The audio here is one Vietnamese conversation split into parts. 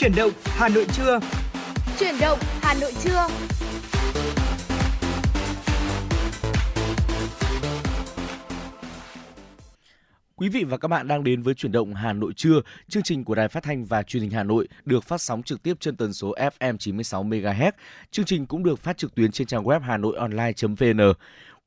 Chuyển động Hà Nội trưa. Chuyển động Hà Nội trưa. Quý vị và các bạn đang đến với chuyển động Hà Nội trưa, chương trình của Đài Phát thanh và Truyền hình Hà Nội được phát sóng trực tiếp trên tần số FM 96 MHz. Chương trình cũng được phát trực tuyến trên trang web hanoionline.vn.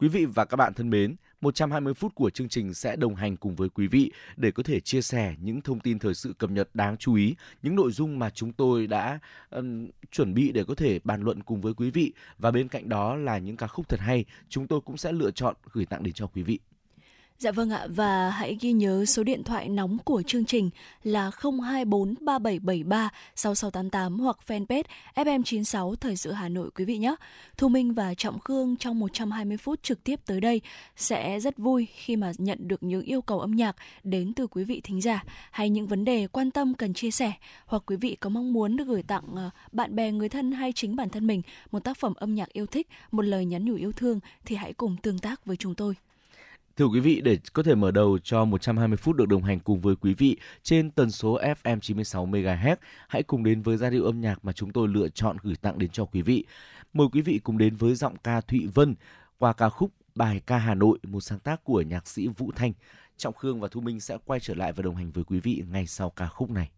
Quý vị và các bạn thân mến, 120 phút của chương trình sẽ đồng hành cùng với quý vị để có thể chia sẻ những thông tin thời sự cập nhật đáng chú ý, những nội dung mà chúng tôi đã um, chuẩn bị để có thể bàn luận cùng với quý vị và bên cạnh đó là những ca khúc thật hay chúng tôi cũng sẽ lựa chọn gửi tặng đến cho quý vị. Dạ vâng ạ và hãy ghi nhớ số điện thoại nóng của chương trình là 024 3773 6688 hoặc fanpage FM96 Thời sự Hà Nội quý vị nhé. Thu Minh và Trọng Khương trong 120 phút trực tiếp tới đây sẽ rất vui khi mà nhận được những yêu cầu âm nhạc đến từ quý vị thính giả hay những vấn đề quan tâm cần chia sẻ hoặc quý vị có mong muốn được gửi tặng ờ, bạn bè người thân hay chính bản thân mình một tác phẩm âm nhạc yêu thích, một lời nhắn nhủ yêu thương thì hãy cùng tương tác với chúng tôi. Thưa quý vị, để có thể mở đầu cho 120 phút được đồng hành cùng với quý vị trên tần số FM 96 MHz, hãy cùng đến với giai điệu âm nhạc mà chúng tôi lựa chọn gửi tặng đến cho quý vị. Mời quý vị cùng đến với giọng ca Thụy Vân qua ca khúc Bài ca Hà Nội, một sáng tác của nhạc sĩ Vũ Thanh. Trọng Khương và Thu Minh sẽ quay trở lại và đồng hành với quý vị ngay sau ca khúc này.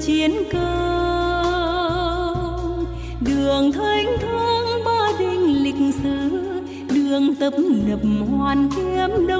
Chiến công. Đường thanh thang ba đình lịch sử, đường tập nập hoàn kiếm đông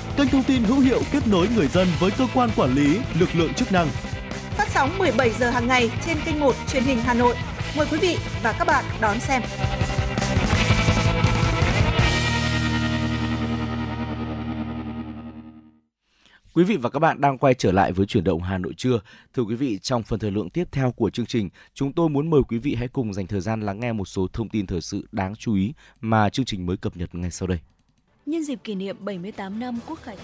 kênh thông tin hữu hiệu kết nối người dân với cơ quan quản lý, lực lượng chức năng. Phát sóng 17 giờ hàng ngày trên kênh 1 truyền hình Hà Nội. Mời quý vị và các bạn đón xem. Quý vị và các bạn đang quay trở lại với chuyển động Hà Nội trưa. Thưa quý vị, trong phần thời lượng tiếp theo của chương trình, chúng tôi muốn mời quý vị hãy cùng dành thời gian lắng nghe một số thông tin thời sự đáng chú ý mà chương trình mới cập nhật ngay sau đây. Nhân dịp kỷ niệm 78 năm Quốc khánh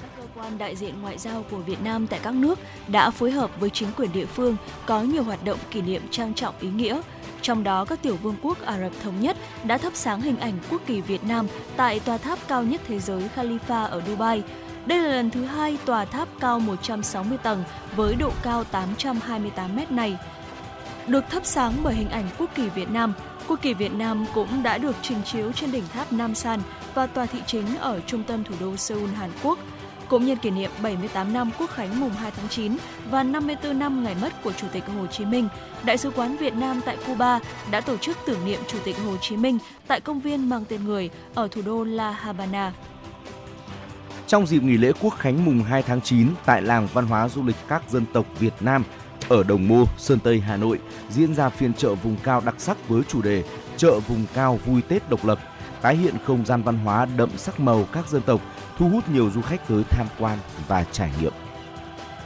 các cơ quan đại diện ngoại giao của Việt Nam tại các nước đã phối hợp với chính quyền địa phương có nhiều hoạt động kỷ niệm trang trọng ý nghĩa. Trong đó, các tiểu vương quốc Ả Rập Thống Nhất đã thắp sáng hình ảnh quốc kỳ Việt Nam tại tòa tháp cao nhất thế giới Khalifa ở Dubai. Đây là lần thứ hai tòa tháp cao 160 tầng với độ cao 828 mét này được thắp sáng bởi hình ảnh quốc kỳ Việt Nam. Quốc kỳ Việt Nam cũng đã được trình chiếu trên đỉnh tháp Nam San và tòa thị chính ở trung tâm thủ đô Seoul, Hàn Quốc. Cũng nhân kỷ niệm 78 năm Quốc khánh mùng 2 tháng 9 và 54 năm ngày mất của Chủ tịch Hồ Chí Minh, Đại sứ quán Việt Nam tại Cuba đã tổ chức tưởng niệm Chủ tịch Hồ Chí Minh tại công viên mang tên người ở thủ đô La Habana. Trong dịp nghỉ lễ Quốc khánh mùng 2 tháng 9 tại làng văn hóa du lịch các dân tộc Việt Nam ở Đồng Mô, Sơn Tây, Hà Nội diễn ra phiên chợ vùng cao đặc sắc với chủ đề Chợ vùng cao vui Tết độc lập, tái hiện không gian văn hóa đậm sắc màu các dân tộc, thu hút nhiều du khách tới tham quan và trải nghiệm.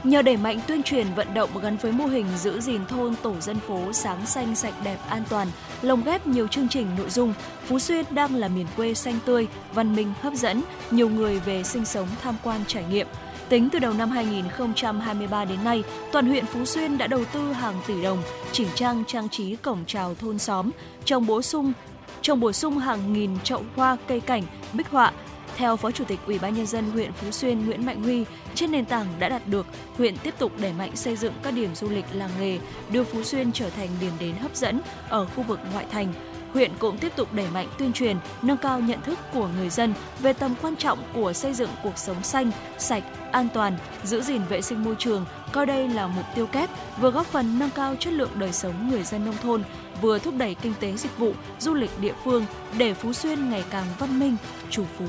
Nhờ đẩy mạnh tuyên truyền vận động gắn với mô hình giữ gìn thôn tổ dân phố sáng xanh sạch đẹp an toàn, lồng ghép nhiều chương trình nội dung, Phú Xuyên đang là miền quê xanh tươi, văn minh hấp dẫn, nhiều người về sinh sống tham quan trải nghiệm. Tính từ đầu năm 2023 đến nay, toàn huyện Phú Xuyên đã đầu tư hàng tỷ đồng chỉnh trang trang trí cổng chào thôn xóm, trồng bổ sung trồng bổ sung hàng nghìn chậu hoa cây cảnh, bích họa. Theo Phó Chủ tịch Ủy ban nhân dân huyện Phú Xuyên Nguyễn Mạnh Huy, trên nền tảng đã đạt được, huyện tiếp tục đẩy mạnh xây dựng các điểm du lịch làng nghề, đưa Phú Xuyên trở thành điểm đến hấp dẫn ở khu vực ngoại thành. Huyện cũng tiếp tục đẩy mạnh tuyên truyền, nâng cao nhận thức của người dân về tầm quan trọng của xây dựng cuộc sống xanh, sạch, an toàn, giữ gìn vệ sinh môi trường, coi đây là mục tiêu kép, vừa góp phần nâng cao chất lượng đời sống người dân nông thôn, vừa thúc đẩy kinh tế dịch vụ, du lịch địa phương để Phú Xuyên ngày càng văn minh, chủ phú.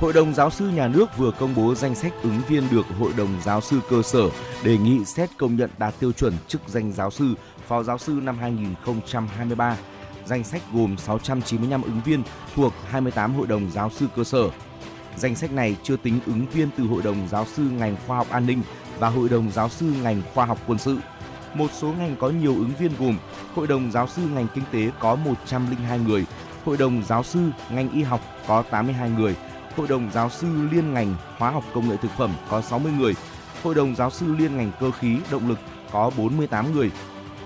Hội đồng giáo sư nhà nước vừa công bố danh sách ứng viên được Hội đồng giáo sư cơ sở đề nghị xét công nhận đạt tiêu chuẩn chức danh giáo sư, phó giáo sư năm 2023. Danh sách gồm 695 ứng viên thuộc 28 hội đồng giáo sư cơ sở. Danh sách này chưa tính ứng viên từ Hội đồng giáo sư ngành khoa học an ninh và Hội đồng giáo sư ngành khoa học quân sự. Một số ngành có nhiều ứng viên gồm Hội đồng giáo sư ngành kinh tế có 102 người, Hội đồng giáo sư ngành y học có 82 người, Hội đồng giáo sư liên ngành hóa học công nghệ thực phẩm có 60 người, Hội đồng giáo sư liên ngành cơ khí động lực có 48 người,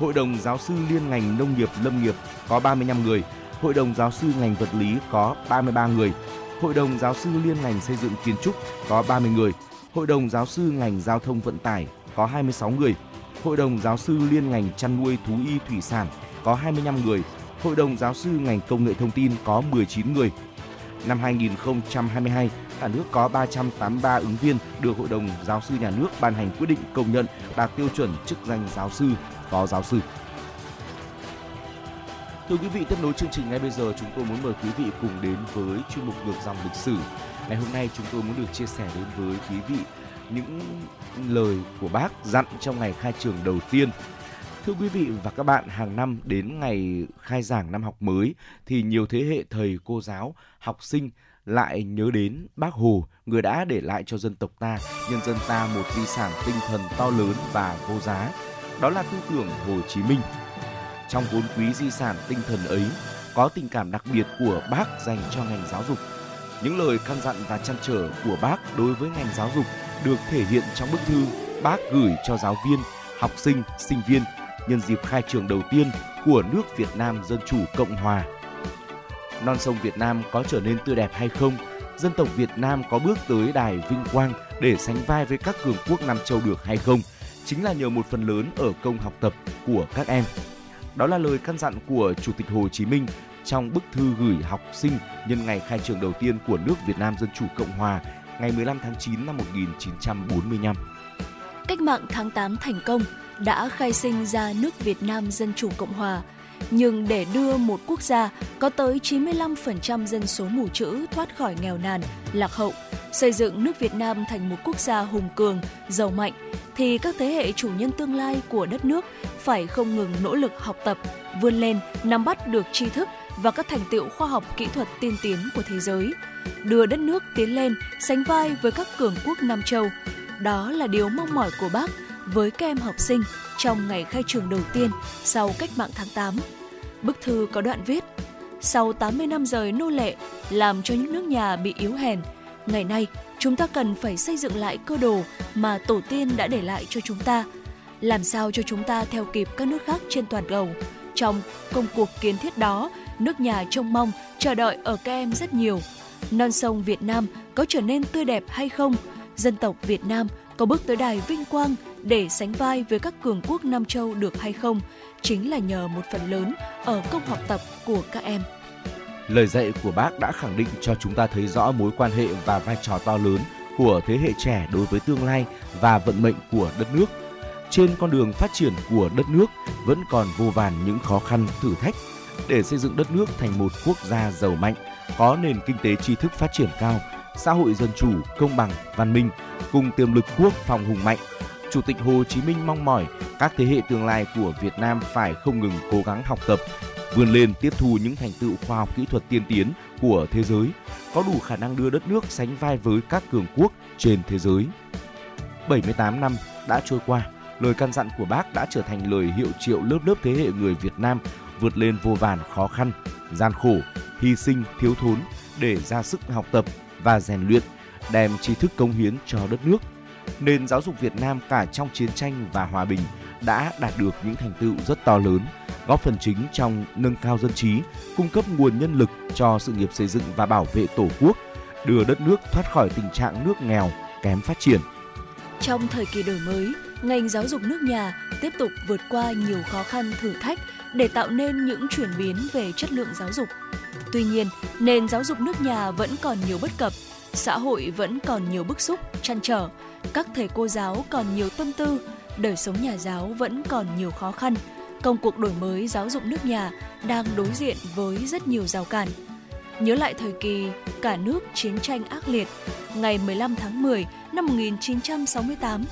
Hội đồng giáo sư liên ngành nông nghiệp lâm nghiệp có 35 người, Hội đồng giáo sư ngành vật lý có 33 người, Hội đồng giáo sư liên ngành xây dựng kiến trúc có 30 người, Hội đồng giáo sư ngành giao thông vận tải có 26 người, Hội đồng giáo sư liên ngành chăn nuôi thú y thủy sản có 25 người, Hội đồng giáo sư ngành công nghệ thông tin có 19 người. Năm 2022, cả nước có 383 ứng viên được Hội đồng giáo sư nhà nước ban hành quyết định công nhận đạt tiêu chuẩn chức danh giáo sư, phó giáo sư. Thưa quý vị, tiếp nối chương trình ngay bây giờ chúng tôi muốn mời quý vị cùng đến với chuyên mục ngược dòng lịch sử. Ngày hôm nay chúng tôi muốn được chia sẻ đến với quý vị những lời của bác dặn trong ngày khai trường đầu tiên. Thưa quý vị và các bạn, hàng năm đến ngày khai giảng năm học mới thì nhiều thế hệ thầy cô giáo, học sinh lại nhớ đến bác Hồ, người đã để lại cho dân tộc ta, nhân dân ta một di sản tinh thần to lớn và vô giá. Đó là tư tưởng Hồ Chí Minh. Trong vốn quý di sản tinh thần ấy, có tình cảm đặc biệt của bác dành cho ngành giáo dục. Những lời căn dặn và chăn trở của bác đối với ngành giáo dục được thể hiện trong bức thư bác gửi cho giáo viên, học sinh, sinh viên nhân dịp khai trường đầu tiên của nước Việt Nam Dân Chủ Cộng Hòa. Non sông Việt Nam có trở nên tươi đẹp hay không? Dân tộc Việt Nam có bước tới đài vinh quang để sánh vai với các cường quốc Nam Châu được hay không? Chính là nhờ một phần lớn ở công học tập của các em. Đó là lời căn dặn của Chủ tịch Hồ Chí Minh trong bức thư gửi học sinh nhân ngày khai trường đầu tiên của nước Việt Nam Dân Chủ Cộng Hòa ngày 15 tháng 9 năm 1945. Cách mạng tháng 8 thành công đã khai sinh ra nước Việt Nam Dân Chủ Cộng Hòa. Nhưng để đưa một quốc gia có tới 95% dân số mù chữ thoát khỏi nghèo nàn, lạc hậu, xây dựng nước Việt Nam thành một quốc gia hùng cường, giàu mạnh, thì các thế hệ chủ nhân tương lai của đất nước phải không ngừng nỗ lực học tập, vươn lên, nắm bắt được tri thức và các thành tựu khoa học kỹ thuật tiên tiến của thế giới, đưa đất nước tiến lên sánh vai với các cường quốc Nam Châu. Đó là điều mong mỏi của bác với các em học sinh trong ngày khai trường đầu tiên sau cách mạng tháng 8. Bức thư có đoạn viết Sau 80 năm rời nô lệ, làm cho những nước nhà bị yếu hèn, ngày nay chúng ta cần phải xây dựng lại cơ đồ mà tổ tiên đã để lại cho chúng ta. Làm sao cho chúng ta theo kịp các nước khác trên toàn cầu. Trong công cuộc kiến thiết đó, nước nhà trông mong, chờ đợi ở các em rất nhiều. Non sông Việt Nam có trở nên tươi đẹp hay không? Dân tộc Việt Nam có bước tới đài vinh quang để sánh vai với các cường quốc Nam Châu được hay không chính là nhờ một phần lớn ở công học tập của các em. Lời dạy của bác đã khẳng định cho chúng ta thấy rõ mối quan hệ và vai trò to lớn của thế hệ trẻ đối với tương lai và vận mệnh của đất nước. Trên con đường phát triển của đất nước vẫn còn vô vàn những khó khăn, thử thách để xây dựng đất nước thành một quốc gia giàu mạnh, có nền kinh tế tri thức phát triển cao, xã hội dân chủ, công bằng, văn minh, cùng tiềm lực quốc phòng hùng mạnh. Chủ tịch Hồ Chí Minh mong mỏi các thế hệ tương lai của Việt Nam phải không ngừng cố gắng học tập, vươn lên tiếp thu những thành tựu khoa học kỹ thuật tiên tiến của thế giới, có đủ khả năng đưa đất nước sánh vai với các cường quốc trên thế giới. 78 năm đã trôi qua, lời căn dặn của bác đã trở thành lời hiệu triệu lớp lớp thế hệ người Việt Nam vượt lên vô vàn khó khăn, gian khổ, hy sinh, thiếu thốn để ra sức học tập và rèn luyện, đem tri thức công hiến cho đất nước. Nền giáo dục Việt Nam cả trong chiến tranh và hòa bình đã đạt được những thành tựu rất to lớn, góp phần chính trong nâng cao dân trí, cung cấp nguồn nhân lực cho sự nghiệp xây dựng và bảo vệ Tổ quốc, đưa đất nước thoát khỏi tình trạng nước nghèo, kém phát triển. Trong thời kỳ đổi mới, ngành giáo dục nước nhà tiếp tục vượt qua nhiều khó khăn thử thách để tạo nên những chuyển biến về chất lượng giáo dục. Tuy nhiên, nền giáo dục nước nhà vẫn còn nhiều bất cập, xã hội vẫn còn nhiều bức xúc, chăn trở, các thầy cô giáo còn nhiều tâm tư, đời sống nhà giáo vẫn còn nhiều khó khăn. Công cuộc đổi mới giáo dục nước nhà đang đối diện với rất nhiều rào cản. Nhớ lại thời kỳ cả nước chiến tranh ác liệt, ngày 15 tháng 10 năm 1968,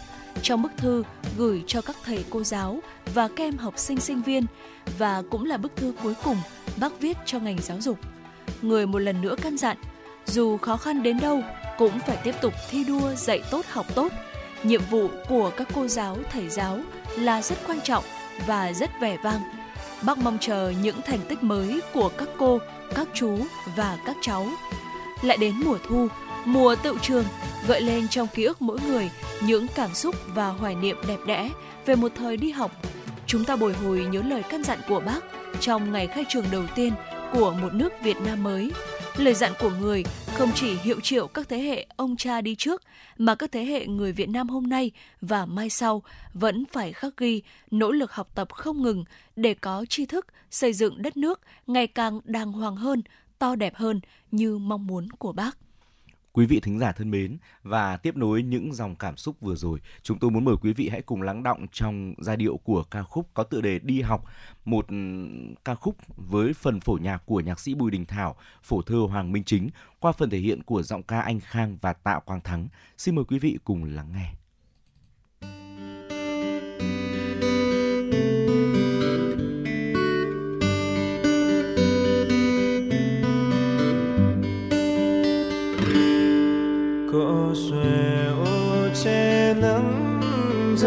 trong bức thư gửi cho các thầy cô giáo và các em học sinh sinh viên và cũng là bức thư cuối cùng bác viết cho ngành giáo dục. Người một lần nữa căn dặn, dù khó khăn đến đâu cũng phải tiếp tục thi đua dạy tốt học tốt. Nhiệm vụ của các cô giáo, thầy giáo là rất quan trọng và rất vẻ vang. Bác mong chờ những thành tích mới của các cô, các chú và các cháu. Lại đến mùa thu, mùa tự trường gợi lên trong ký ức mỗi người những cảm xúc và hoài niệm đẹp đẽ về một thời đi học. Chúng ta bồi hồi nhớ lời căn dặn của bác trong ngày khai trường đầu tiên của một nước Việt Nam mới. Lời dặn của người không chỉ hiệu triệu các thế hệ ông cha đi trước, mà các thế hệ người Việt Nam hôm nay và mai sau vẫn phải khắc ghi, nỗ lực học tập không ngừng để có tri thức, xây dựng đất nước ngày càng đàng hoàng hơn, to đẹp hơn như mong muốn của bác. Quý vị thính giả thân mến và tiếp nối những dòng cảm xúc vừa rồi, chúng tôi muốn mời quý vị hãy cùng lắng động trong giai điệu của ca khúc có tựa đề Đi học, một ừ, ca khúc với phần phổ nhạc của nhạc sĩ Bùi Đình Thảo, phổ thơ Hoàng Minh Chính qua phần thể hiện của giọng ca Anh Khang và Tạ Quang Thắng. Xin mời quý vị cùng lắng nghe.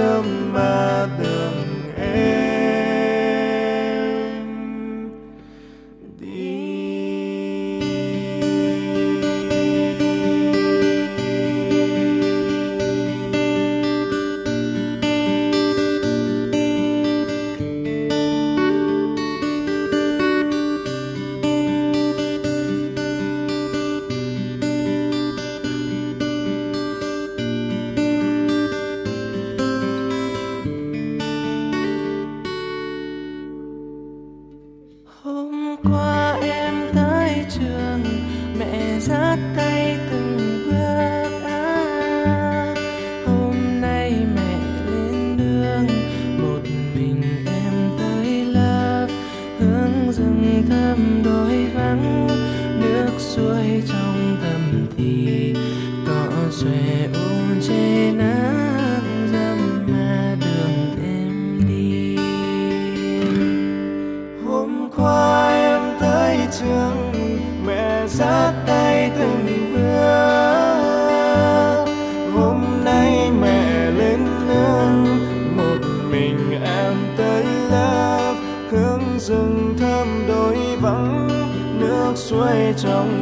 Dâm mà đường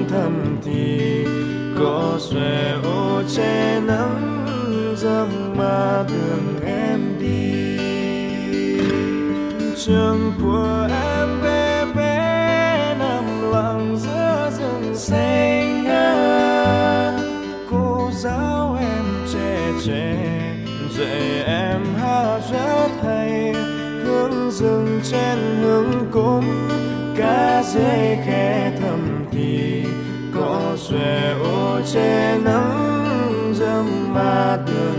的 che nắng dâm ma đường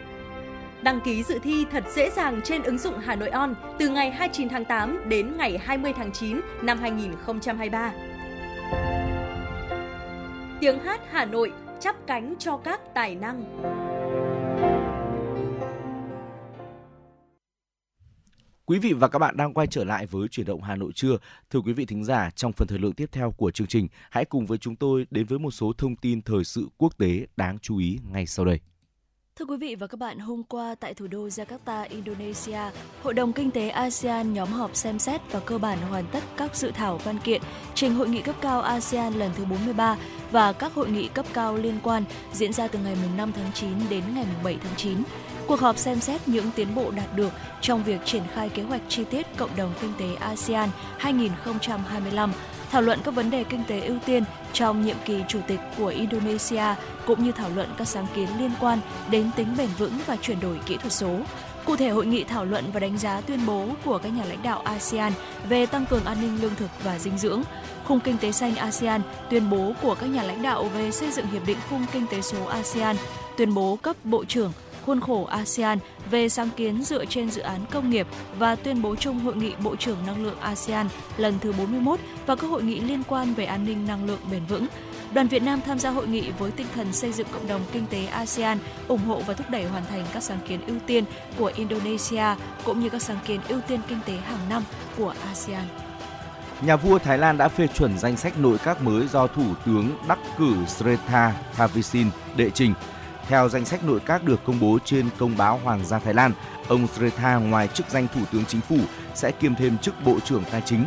Đăng ký dự thi thật dễ dàng trên ứng dụng Hà Nội On từ ngày 29 tháng 8 đến ngày 20 tháng 9 năm 2023. Tiếng hát Hà Nội chắp cánh cho các tài năng. Quý vị và các bạn đang quay trở lại với chuyển động Hà Nội trưa. Thưa quý vị thính giả, trong phần thời lượng tiếp theo của chương trình, hãy cùng với chúng tôi đến với một số thông tin thời sự quốc tế đáng chú ý ngay sau đây. Thưa quý vị và các bạn, hôm qua tại thủ đô Jakarta, Indonesia, Hội đồng Kinh tế ASEAN nhóm họp xem xét và cơ bản hoàn tất các dự thảo văn kiện trình hội nghị cấp cao ASEAN lần thứ 43 và các hội nghị cấp cao liên quan diễn ra từ ngày 5 tháng 9 đến ngày 7 tháng 9. Cuộc họp xem xét những tiến bộ đạt được trong việc triển khai kế hoạch chi tiết Cộng đồng Kinh tế ASEAN 2025, thảo luận các vấn đề kinh tế ưu tiên trong nhiệm kỳ chủ tịch của Indonesia cũng như thảo luận các sáng kiến liên quan đến tính bền vững và chuyển đổi kỹ thuật số. Cụ thể, hội nghị thảo luận và đánh giá tuyên bố của các nhà lãnh đạo ASEAN về tăng cường an ninh lương thực và dinh dưỡng, khung kinh tế xanh ASEAN, tuyên bố của các nhà lãnh đạo về xây dựng hiệp định khung kinh tế số ASEAN, tuyên bố cấp bộ trưởng khuôn khổ ASEAN về sáng kiến dựa trên dự án công nghiệp và tuyên bố chung hội nghị Bộ trưởng Năng lượng ASEAN lần thứ 41 và các hội nghị liên quan về an ninh năng lượng bền vững. Đoàn Việt Nam tham gia hội nghị với tinh thần xây dựng cộng đồng kinh tế ASEAN, ủng hộ và thúc đẩy hoàn thành các sáng kiến ưu tiên của Indonesia cũng như các sáng kiến ưu tiên kinh tế hàng năm của ASEAN. Nhà vua Thái Lan đã phê chuẩn danh sách nội các mới do Thủ tướng đắc cử Srettha Thavisin đệ trình. Theo danh sách nội các được công bố trên công báo Hoàng gia Thái Lan, ông Srettha ngoài chức danh Thủ tướng Chính phủ sẽ kiêm thêm chức Bộ trưởng Tài chính.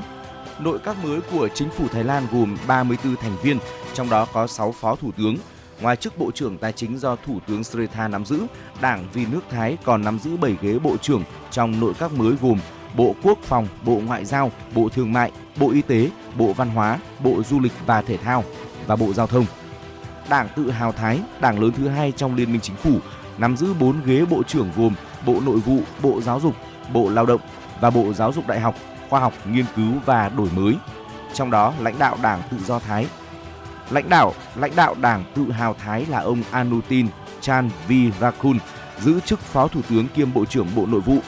Nội các mới của Chính phủ Thái Lan gồm 34 thành viên, trong đó có 6 phó thủ tướng. Ngoài chức Bộ trưởng Tài chính do Thủ tướng Srettha nắm giữ, Đảng Vì nước Thái còn nắm giữ 7 ghế Bộ trưởng trong nội các mới gồm Bộ Quốc phòng, Bộ Ngoại giao, Bộ Thương mại, Bộ Y tế, Bộ Văn hóa, Bộ Du lịch và Thể thao và Bộ Giao thông. Đảng Tự hào Thái, đảng lớn thứ hai trong Liên minh Chính phủ, nắm giữ 4 ghế Bộ trưởng gồm Bộ Nội vụ, Bộ Giáo dục, Bộ Lao động và Bộ Giáo dục Đại học, Khoa học, Nghiên cứu và Đổi mới. Trong đó, lãnh đạo Đảng Tự do Thái Lãnh đạo lãnh đạo Đảng Tự hào Thái là ông Anutin Chanvirakul giữ chức Phó Thủ tướng kiêm Bộ trưởng Bộ Nội vụ.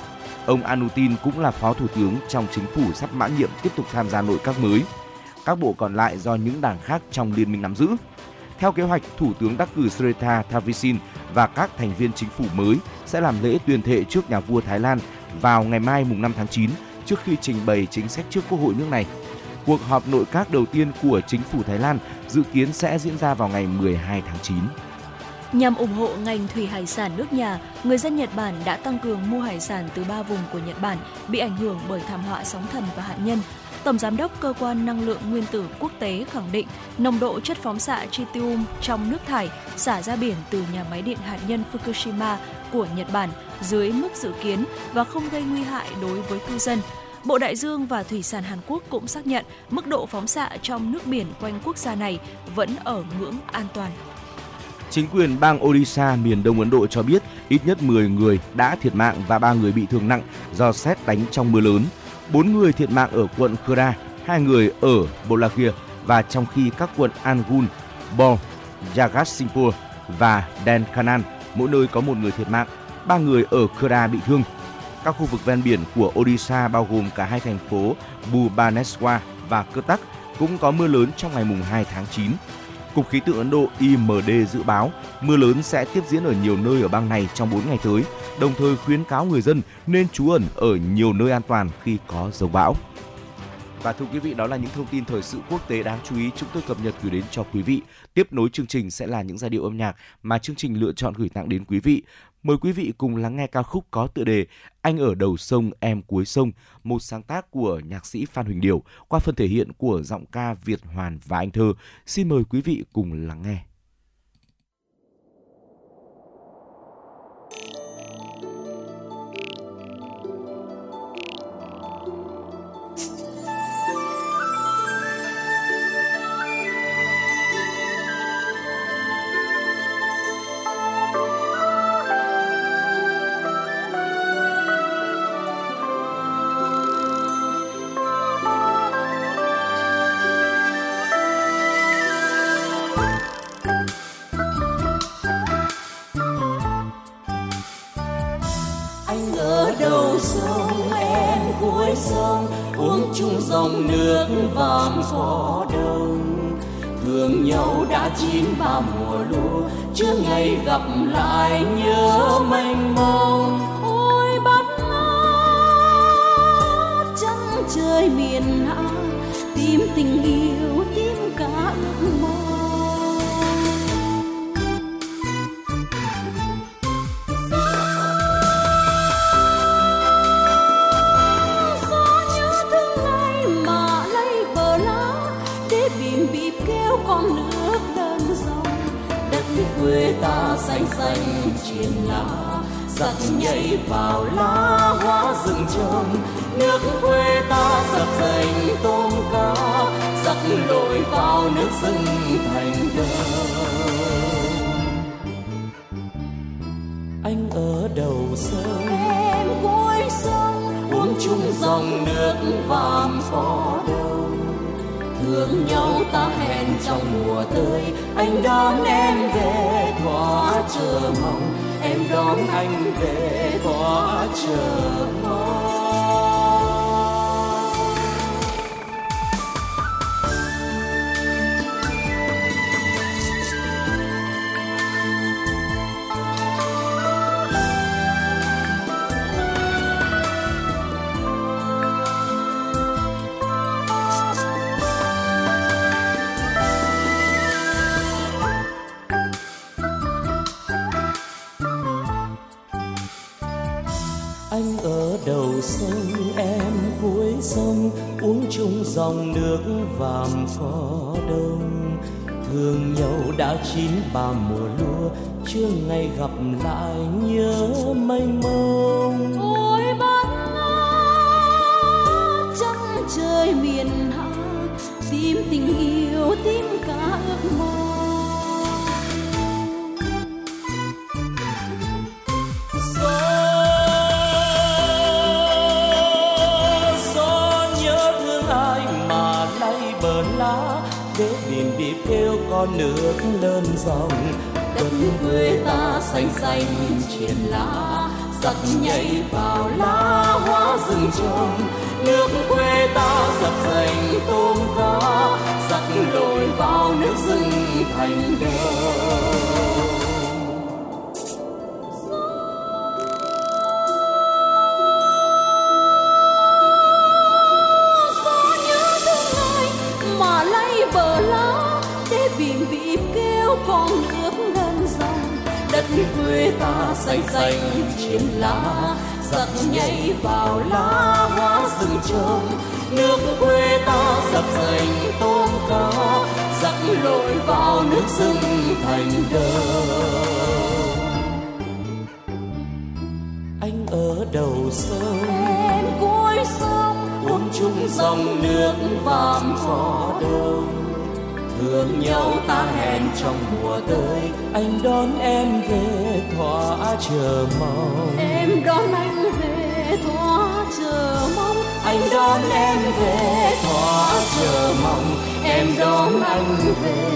Ông Anutin cũng là Phó Thủ tướng trong chính phủ sắp mãn nhiệm tiếp tục tham gia nội các mới. Các bộ còn lại do những đảng khác trong liên minh nắm giữ. Theo kế hoạch, Thủ tướng đắc cử Srettha Thavisin và các thành viên chính phủ mới sẽ làm lễ tuyên thệ trước nhà vua Thái Lan vào ngày mai mùng 5 tháng 9 trước khi trình bày chính sách trước Quốc hội nước này. Cuộc họp nội các đầu tiên của chính phủ Thái Lan dự kiến sẽ diễn ra vào ngày 12 tháng 9. Nhằm ủng hộ ngành thủy hải sản nước nhà, người dân Nhật Bản đã tăng cường mua hải sản từ ba vùng của Nhật Bản bị ảnh hưởng bởi thảm họa sóng thần và hạt nhân. Tổng giám đốc cơ quan năng lượng nguyên tử quốc tế khẳng định nồng độ chất phóng xạ tritium trong nước thải xả ra biển từ nhà máy điện hạt nhân Fukushima của Nhật Bản dưới mức dự kiến và không gây nguy hại đối với cư dân. Bộ Đại dương và Thủy sản Hàn Quốc cũng xác nhận mức độ phóng xạ trong nước biển quanh quốc gia này vẫn ở ngưỡng an toàn. Chính quyền bang Odisha, miền Đông Ấn Độ cho biết ít nhất 10 người đã thiệt mạng và 3 người bị thương nặng do xét đánh trong mưa lớn. 4 người thiệt mạng ở quận Khura, 2 người ở Bolagir và trong khi các quận Angul, Bor, Jagatsinghpur và Denkanan mỗi nơi có một người thiệt mạng, ba người ở Khura bị thương. Các khu vực ven biển của Odisha bao gồm cả hai thành phố Bhubaneswar và Cuttack cũng có mưa lớn trong ngày mùng 2 tháng 9. Cục khí tượng Ấn Độ IMD dự báo mưa lớn sẽ tiếp diễn ở nhiều nơi ở bang này trong 4 ngày tới, đồng thời khuyến cáo người dân nên trú ẩn ở nhiều nơi an toàn khi có dông bão. Và thưa quý vị, đó là những thông tin thời sự quốc tế đáng chú ý chúng tôi cập nhật gửi đến cho quý vị. Tiếp nối chương trình sẽ là những giai điệu âm nhạc mà chương trình lựa chọn gửi tặng đến quý vị. Mời quý vị cùng lắng nghe ca khúc có tựa đề Anh ở đầu sông em cuối sông, một sáng tác của nhạc sĩ Phan Huỳnh Điều qua phần thể hiện của giọng ca Việt Hoàn và Anh Thơ. Xin mời quý vị cùng lắng nghe. Xanh xanh chiến lá giặc nhảy vào lá hoa rừng trông nước quê ta dập dành tôm cá giặc lội vào nước rừng thành đông anh ở đầu sông em cuối sông ôm chung dòng nước vàm cỏ đông thương nhau ta hẹn trong mùa tới anh đón em về thỏa chờ mong. Em đón anh về thỏa chờ mong. Anh đón em về thỏa chờ mong em đón anh về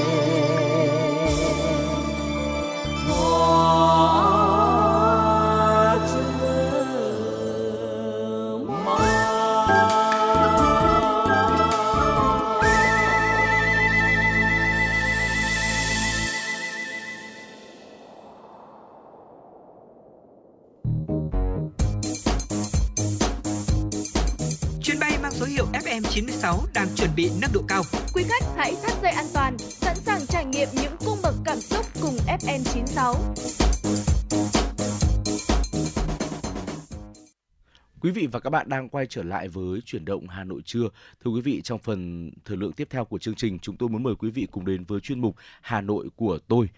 vị và các bạn đang quay trở lại với chuyển động Hà Nội trưa. Thưa quý vị, trong phần thời lượng tiếp theo của chương trình, chúng tôi muốn mời quý vị cùng đến với chuyên mục Hà Nội của tôi.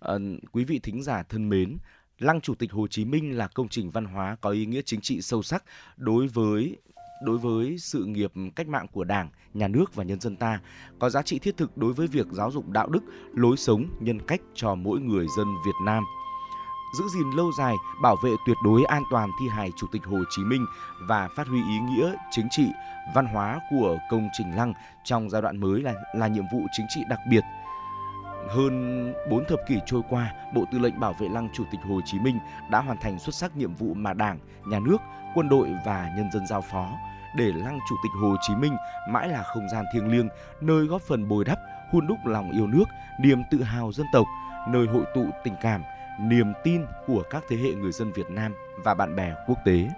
À, quý vị thính giả thân mến, Lăng Chủ tịch Hồ Chí Minh là công trình văn hóa có ý nghĩa chính trị sâu sắc đối với đối với sự nghiệp cách mạng của Đảng, Nhà nước và nhân dân ta, có giá trị thiết thực đối với việc giáo dục đạo đức, lối sống, nhân cách cho mỗi người dân Việt Nam giữ gìn lâu dài, bảo vệ tuyệt đối an toàn thi hài Chủ tịch Hồ Chí Minh và phát huy ý nghĩa chính trị, văn hóa của công trình lăng trong giai đoạn mới là là nhiệm vụ chính trị đặc biệt. Hơn 4 thập kỷ trôi qua, Bộ Tư lệnh Bảo vệ Lăng Chủ tịch Hồ Chí Minh đã hoàn thành xuất sắc nhiệm vụ mà Đảng, Nhà nước, quân đội và nhân dân giao phó để lăng Chủ tịch Hồ Chí Minh mãi là không gian thiêng liêng, nơi góp phần bồi đắp, hun đúc lòng yêu nước, niềm tự hào dân tộc, nơi hội tụ tình cảm, niềm tin của các thế hệ người dân Việt Nam và bạn bè quốc tế.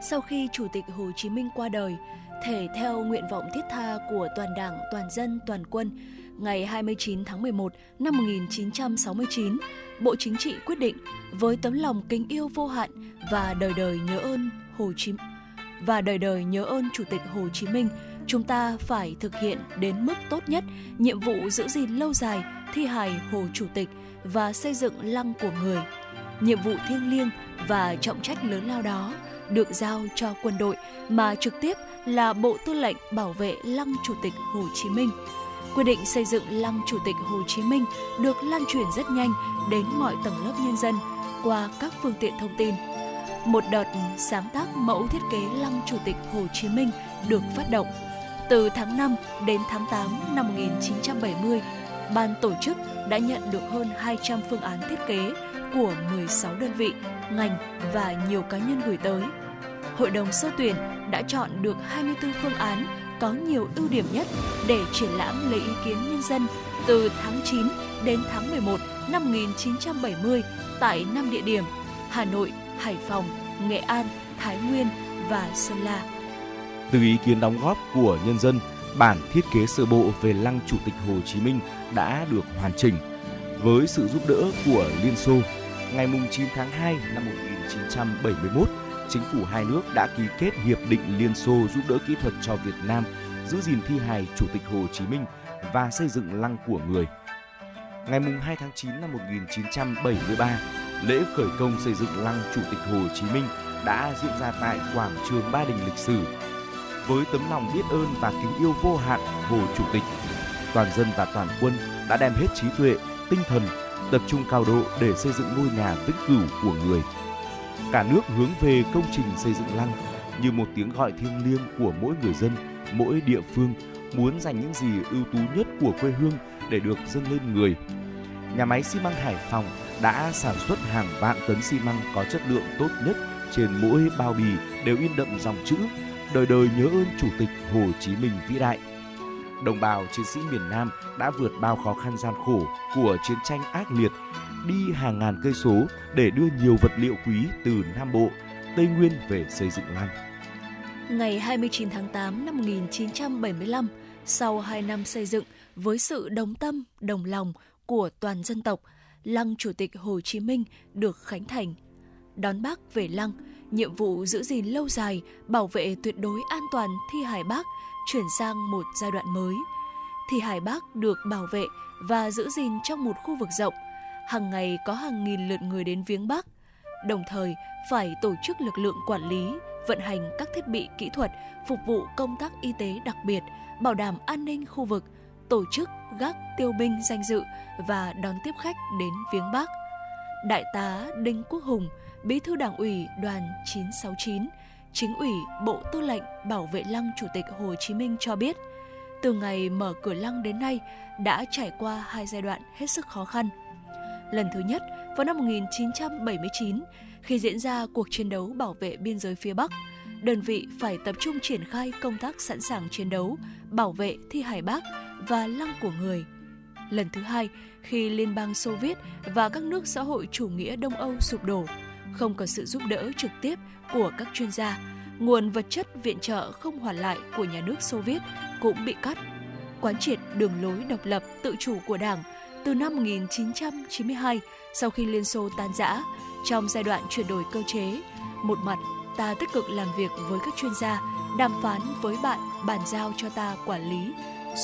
Sau khi Chủ tịch Hồ Chí Minh qua đời, thể theo nguyện vọng thiết tha của toàn Đảng, toàn dân, toàn quân, ngày 29 tháng 11 năm 1969, Bộ Chính trị quyết định với tấm lòng kính yêu vô hạn và đời đời nhớ ơn Hồ Chí Minh và đời đời nhớ ơn Chủ tịch Hồ Chí Minh, chúng ta phải thực hiện đến mức tốt nhất nhiệm vụ giữ gìn lâu dài thi hài Hồ Chủ tịch và xây dựng lăng của người. Nhiệm vụ thiêng liêng và trọng trách lớn lao đó được giao cho quân đội mà trực tiếp là Bộ Tư lệnh bảo vệ lăng Chủ tịch Hồ Chí Minh. Quyết định xây dựng lăng Chủ tịch Hồ Chí Minh được lan truyền rất nhanh đến mọi tầng lớp nhân dân qua các phương tiện thông tin một đợt sáng tác mẫu thiết kế lăng Chủ tịch Hồ Chí Minh được phát động. Từ tháng 5 đến tháng 8 năm 1970, ban tổ chức đã nhận được hơn 200 phương án thiết kế của 16 đơn vị, ngành và nhiều cá nhân gửi tới. Hội đồng sơ tuyển đã chọn được 24 phương án có nhiều ưu điểm nhất để triển lãm lấy ý kiến nhân dân từ tháng 9 đến tháng 11 năm 1970 tại 5 địa điểm Hà Nội, Hải Phòng, Nghệ An, Thái Nguyên và Sơn La. Từ ý kiến đóng góp của nhân dân, bản thiết kế sơ bộ về lăng Chủ tịch Hồ Chí Minh đã được hoàn chỉnh. Với sự giúp đỡ của Liên Xô, ngày 9 tháng 2 năm 1971, chính phủ hai nước đã ký kết hiệp định Liên Xô giúp đỡ kỹ thuật cho Việt Nam giữ gìn thi hài Chủ tịch Hồ Chí Minh và xây dựng lăng của người. Ngày 2 tháng 9 năm 1973, lễ khởi công xây dựng lăng Chủ tịch Hồ Chí Minh đã diễn ra tại quảng trường Ba Đình lịch sử. Với tấm lòng biết ơn và kính yêu vô hạn Hồ Chủ tịch, toàn dân và toàn quân đã đem hết trí tuệ, tinh thần, tập trung cao độ để xây dựng ngôi nhà vĩnh cửu của người. Cả nước hướng về công trình xây dựng lăng như một tiếng gọi thiêng liêng của mỗi người dân, mỗi địa phương muốn dành những gì ưu tú nhất của quê hương để được dâng lên người. Nhà máy xi măng Hải Phòng đã sản xuất hàng vạn tấn xi măng có chất lượng tốt nhất trên mỗi bao bì đều in đậm dòng chữ đời đời nhớ ơn Chủ tịch Hồ Chí Minh vĩ đại. Đồng bào chiến sĩ miền Nam đã vượt bao khó khăn gian khổ của chiến tranh ác liệt, đi hàng ngàn cây số để đưa nhiều vật liệu quý từ Nam Bộ, Tây Nguyên về xây dựng lăng. Ngày 29 tháng 8 năm 1975, sau 2 năm xây dựng với sự đồng tâm, đồng lòng của toàn dân tộc, Lăng Chủ tịch Hồ Chí Minh được khánh thành. Đón bác về lăng, nhiệm vụ giữ gìn lâu dài, bảo vệ tuyệt đối an toàn thi hài bác chuyển sang một giai đoạn mới. Thi hài bác được bảo vệ và giữ gìn trong một khu vực rộng. Hàng ngày có hàng nghìn lượt người đến viếng bác. Đồng thời, phải tổ chức lực lượng quản lý, vận hành các thiết bị kỹ thuật phục vụ công tác y tế đặc biệt, bảo đảm an ninh khu vực, tổ chức gác tiêu binh danh dự và đón tiếp khách đến viếng bác. Đại tá Đinh Quốc Hùng, Bí thư Đảng ủy Đoàn 969, Chính ủy Bộ Tư lệnh Bảo vệ Lăng Chủ tịch Hồ Chí Minh cho biết, từ ngày mở cửa lăng đến nay đã trải qua hai giai đoạn hết sức khó khăn. Lần thứ nhất vào năm 1979, khi diễn ra cuộc chiến đấu bảo vệ biên giới phía Bắc, đơn vị phải tập trung triển khai công tác sẵn sàng chiến đấu, bảo vệ thi hài Bác và lăng của người. Lần thứ hai, khi Liên bang Xô Viết và các nước xã hội chủ nghĩa Đông Âu sụp đổ, không có sự giúp đỡ trực tiếp của các chuyên gia, nguồn vật chất viện trợ không hoàn lại của nhà nước Xô Viết cũng bị cắt. Quán triệt đường lối độc lập tự chủ của Đảng từ năm 1992 sau khi Liên Xô tan rã, trong giai đoạn chuyển đổi cơ chế, một mặt ta tích cực làm việc với các chuyên gia, đàm phán với bạn bàn giao cho ta quản lý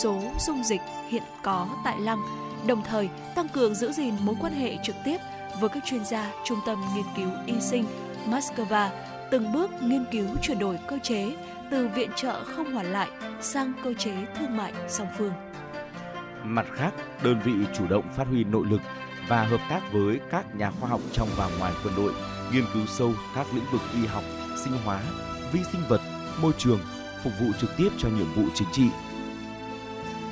số dung dịch hiện có tại Lăng, đồng thời tăng cường giữ gìn mối quan hệ trực tiếp với các chuyên gia Trung tâm Nghiên cứu Y sinh Moscow, từng bước nghiên cứu chuyển đổi cơ chế từ viện trợ không hoàn lại sang cơ chế thương mại song phương. Mặt khác, đơn vị chủ động phát huy nội lực và hợp tác với các nhà khoa học trong và ngoài quân đội, nghiên cứu sâu các lĩnh vực y học, sinh hóa, vi sinh vật, môi trường, phục vụ trực tiếp cho nhiệm vụ chính trị.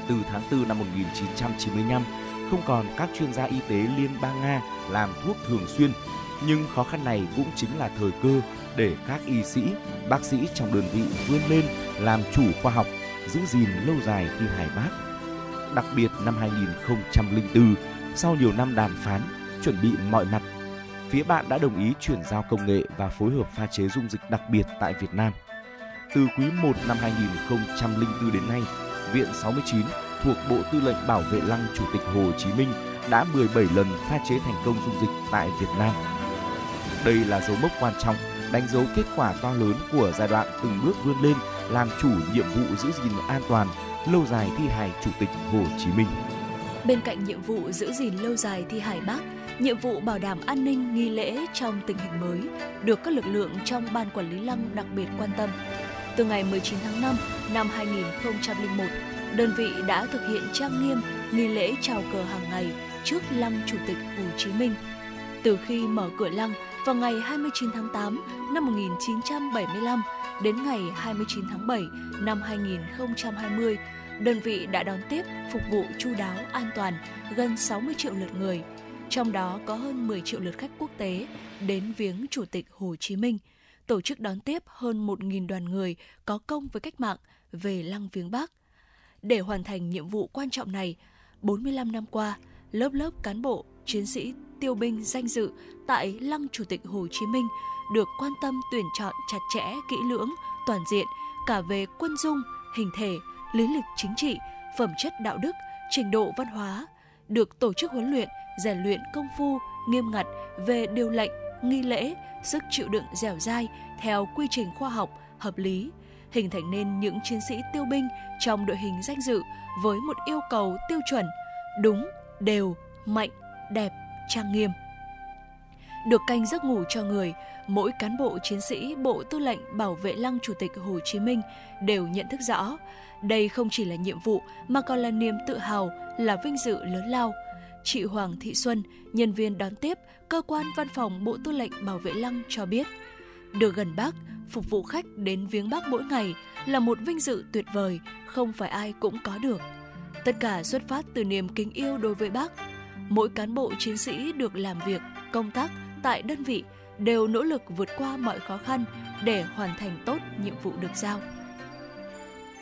Từ tháng 4 năm 1995, không còn các chuyên gia y tế Liên bang Nga làm thuốc thường xuyên, nhưng khó khăn này cũng chính là thời cơ để các y sĩ, bác sĩ trong đơn vị vươn lên làm chủ khoa học, giữ gìn lâu dài thi hài bác. Đặc biệt năm 2004, sau nhiều năm đàm phán, chuẩn bị mọi mặt, phía bạn đã đồng ý chuyển giao công nghệ và phối hợp pha chế dung dịch đặc biệt tại Việt Nam. Từ quý 1 năm 2004 đến nay, Viện 69 thuộc Bộ Tư lệnh Bảo vệ Lăng Chủ tịch Hồ Chí Minh đã 17 lần pha chế thành công dung dịch tại Việt Nam. Đây là dấu mốc quan trọng, đánh dấu kết quả to lớn của giai đoạn từng bước vươn lên làm chủ nhiệm vụ giữ gìn an toàn, lâu dài thi hài Chủ tịch Hồ Chí Minh. Bên cạnh nhiệm vụ giữ gìn lâu dài thi hài Bác, nhiệm vụ bảo đảm an ninh nghi lễ trong tình hình mới được các lực lượng trong Ban Quản lý Lăng đặc biệt quan tâm. Từ ngày 19 tháng 5 năm 2001, đơn vị đã thực hiện trang nghiêm nghi lễ chào cờ hàng ngày trước Lăng Chủ tịch Hồ Chí Minh. Từ khi mở cửa lăng vào ngày 29 tháng 8 năm 1975 đến ngày 29 tháng 7 năm 2020, đơn vị đã đón tiếp phục vụ chu đáo an toàn gần 60 triệu lượt người, trong đó có hơn 10 triệu lượt khách quốc tế đến viếng Chủ tịch Hồ Chí Minh, tổ chức đón tiếp hơn 1.000 đoàn người có công với cách mạng về lăng viếng Bắc để hoàn thành nhiệm vụ quan trọng này, 45 năm qua, lớp lớp cán bộ, chiến sĩ tiêu binh danh dự tại Lăng Chủ tịch Hồ Chí Minh được quan tâm tuyển chọn chặt chẽ, kỹ lưỡng, toàn diện cả về quân dung, hình thể, lý lịch chính trị, phẩm chất đạo đức, trình độ văn hóa, được tổ chức huấn luyện, rèn luyện công phu nghiêm ngặt về điều lệnh, nghi lễ, sức chịu đựng dẻo dai theo quy trình khoa học, hợp lý, hình thành nên những chiến sĩ tiêu binh trong đội hình danh dự với một yêu cầu tiêu chuẩn đúng, đều, mạnh, đẹp, trang nghiêm. Được canh giấc ngủ cho người, mỗi cán bộ chiến sĩ Bộ Tư lệnh Bảo vệ Lăng Chủ tịch Hồ Chí Minh đều nhận thức rõ, đây không chỉ là nhiệm vụ mà còn là niềm tự hào, là vinh dự lớn lao. Chị Hoàng Thị Xuân, nhân viên đón tiếp, cơ quan văn phòng Bộ Tư lệnh Bảo vệ Lăng cho biết, được gần bác, phục vụ khách đến viếng bác mỗi ngày là một vinh dự tuyệt vời, không phải ai cũng có được. Tất cả xuất phát từ niềm kính yêu đối với bác. Mỗi cán bộ chiến sĩ được làm việc, công tác tại đơn vị đều nỗ lực vượt qua mọi khó khăn để hoàn thành tốt nhiệm vụ được giao.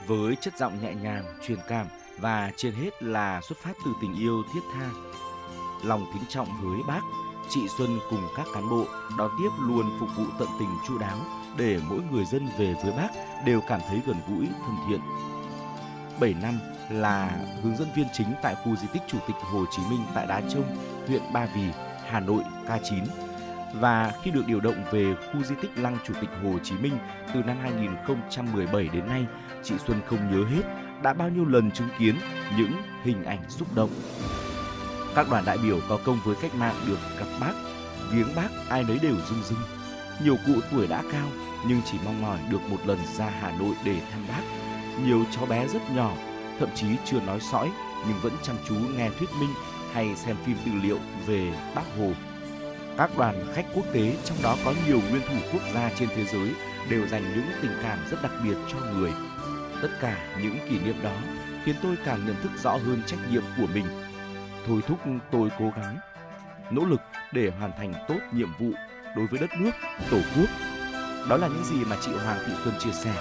Với chất giọng nhẹ nhàng, truyền cảm và trên hết là xuất phát từ tình yêu thiết tha, lòng kính trọng với bác, chị Xuân cùng các cán bộ đón tiếp luôn phục vụ tận tình chu đáo để mỗi người dân về với bác đều cảm thấy gần gũi, thân thiện. 7 năm là hướng dẫn viên chính tại khu di tích Chủ tịch Hồ Chí Minh tại Đá Trông huyện Ba Vì, Hà Nội K9 và khi được điều động về khu di tích Lăng Chủ tịch Hồ Chí Minh từ năm 2017 đến nay, chị Xuân không nhớ hết đã bao nhiêu lần chứng kiến những hình ảnh xúc động. Các đoàn đại biểu có công với cách mạng được gặp bác, viếng bác ai nấy đều rung rưng. Nhiều cụ tuổi đã cao nhưng chỉ mong mỏi được một lần ra Hà Nội để thăm bác. Nhiều cháu bé rất nhỏ, thậm chí chưa nói sõi nhưng vẫn chăm chú nghe thuyết minh hay xem phim tư liệu về Bác Hồ. Các đoàn khách quốc tế, trong đó có nhiều nguyên thủ quốc gia trên thế giới, đều dành những tình cảm rất đặc biệt cho người. Tất cả những kỷ niệm đó khiến tôi càng nhận thức rõ hơn trách nhiệm của mình. Thôi thúc tôi cố gắng, nỗ lực để hoàn thành tốt nhiệm vụ đối với đất nước, tổ quốc. Đó là những gì mà chị Hoàng Thị Xuân chia sẻ.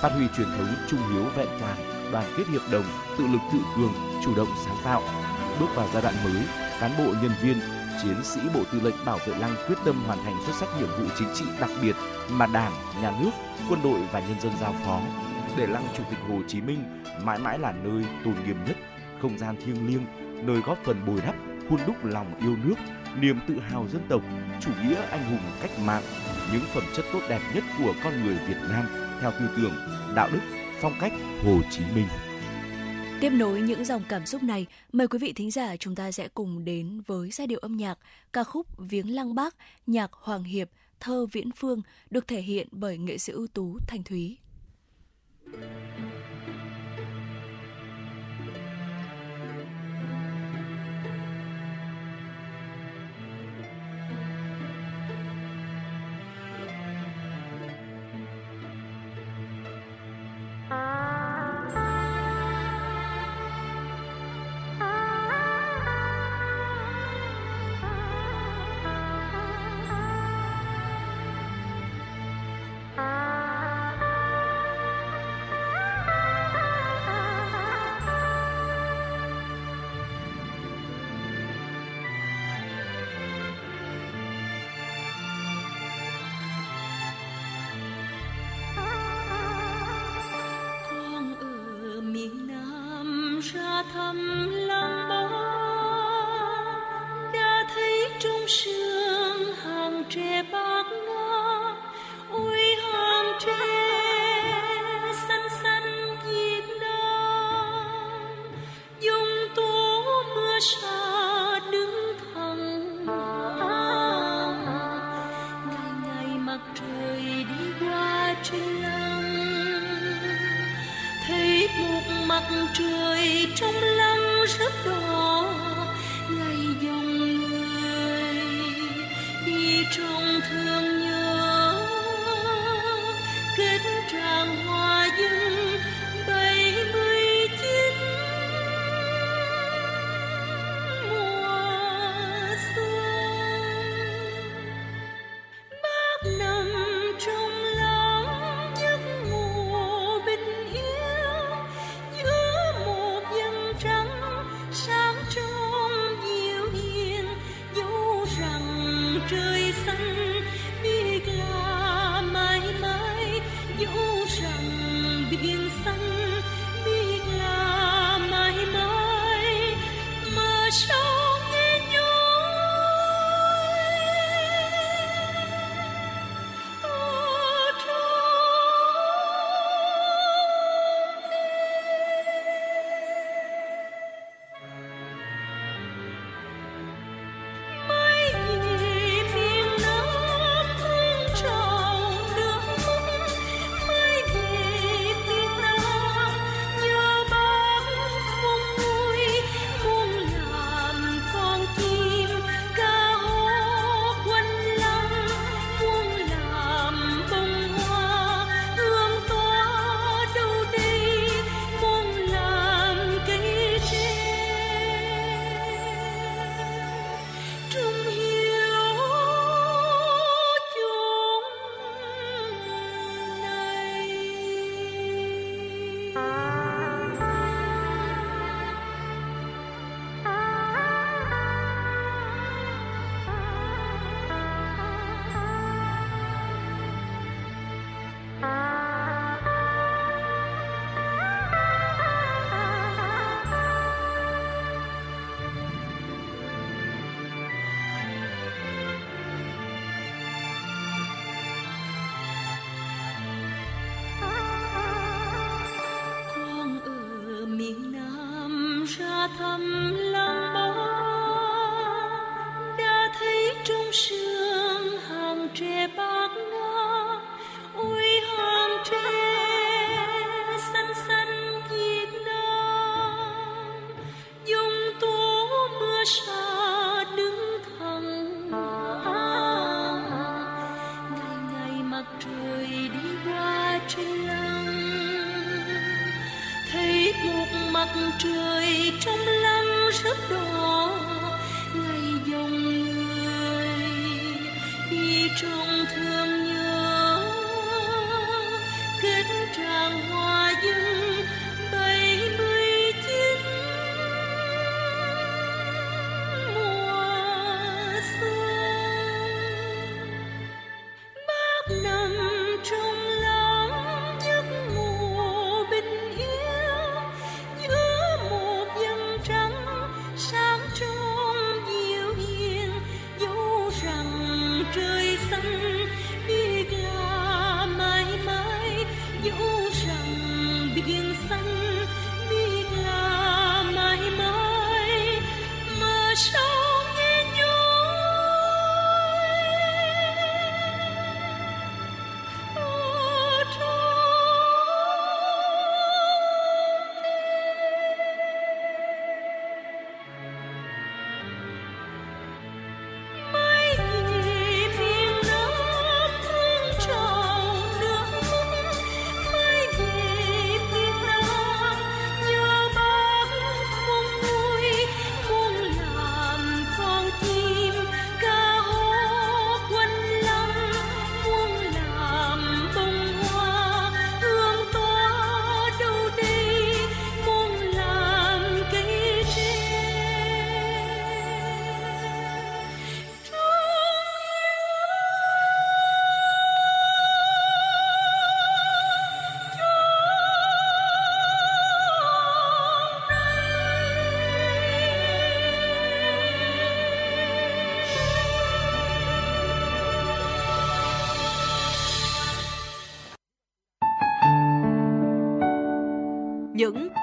Phát huy truyền thống trung hiếu vẹn toàn, đoàn kết hiệp đồng, tự lực tự cường, chủ động sáng tạo. Bước vào giai đoạn mới, cán bộ nhân viên, chiến sĩ Bộ Tư lệnh Bảo vệ Lăng quyết tâm hoàn thành xuất sắc nhiệm vụ chính trị đặc biệt mà Đảng, Nhà nước, quân đội và nhân dân giao phó để Lăng Chủ tịch Hồ Chí Minh mãi mãi là nơi tôn nghiêm nhất, không gian thiêng liêng, nơi góp phần bồi đắp, hun đúc lòng yêu nước, niềm tự hào dân tộc, chủ nghĩa anh hùng cách mạng, những phẩm chất tốt đẹp nhất của con người Việt Nam theo tư tưởng, đạo đức, phong cách Hồ Chí Minh. Tiếp nối những dòng cảm xúc này, mời quý vị thính giả chúng ta sẽ cùng đến với giai điệu âm nhạc ca khúc Viếng Lăng Bác, nhạc Hoàng Hiệp, thơ Viễn Phương được thể hiện bởi nghệ sĩ ưu tú Thanh Thúy. con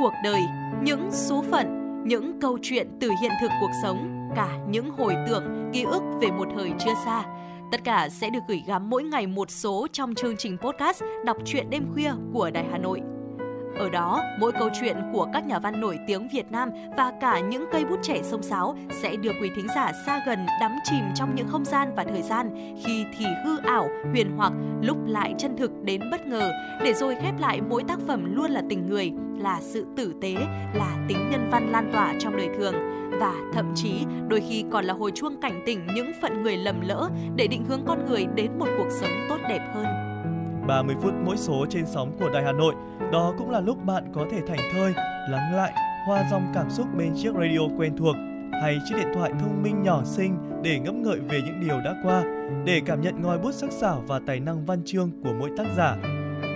cuộc đời, những số phận, những câu chuyện từ hiện thực cuộc sống, cả những hồi tưởng, ký ức về một thời chưa xa. Tất cả sẽ được gửi gắm mỗi ngày một số trong chương trình podcast Đọc truyện đêm khuya của Đài Hà Nội. Ở đó, mỗi câu chuyện của các nhà văn nổi tiếng Việt Nam và cả những cây bút trẻ sông sáo sẽ đưa quý thính giả xa gần đắm chìm trong những không gian và thời gian khi thì hư ảo, huyền hoặc, lúc lại chân thực đến bất ngờ, để rồi khép lại mỗi tác phẩm luôn là tình người, là sự tử tế, là tính nhân văn lan tỏa trong đời thường và thậm chí đôi khi còn là hồi chuông cảnh tỉnh những phận người lầm lỡ để định hướng con người đến một cuộc sống tốt đẹp hơn. 30 phút mỗi số trên sóng của Đài Hà Nội. Đó cũng là lúc bạn có thể thảnh thơi, lắng lại, hoa dòng cảm xúc bên chiếc radio quen thuộc hay chiếc điện thoại thông minh nhỏ xinh để ngẫm ngợi về những điều đã qua, để cảm nhận ngòi bút sắc sảo và tài năng văn chương của mỗi tác giả.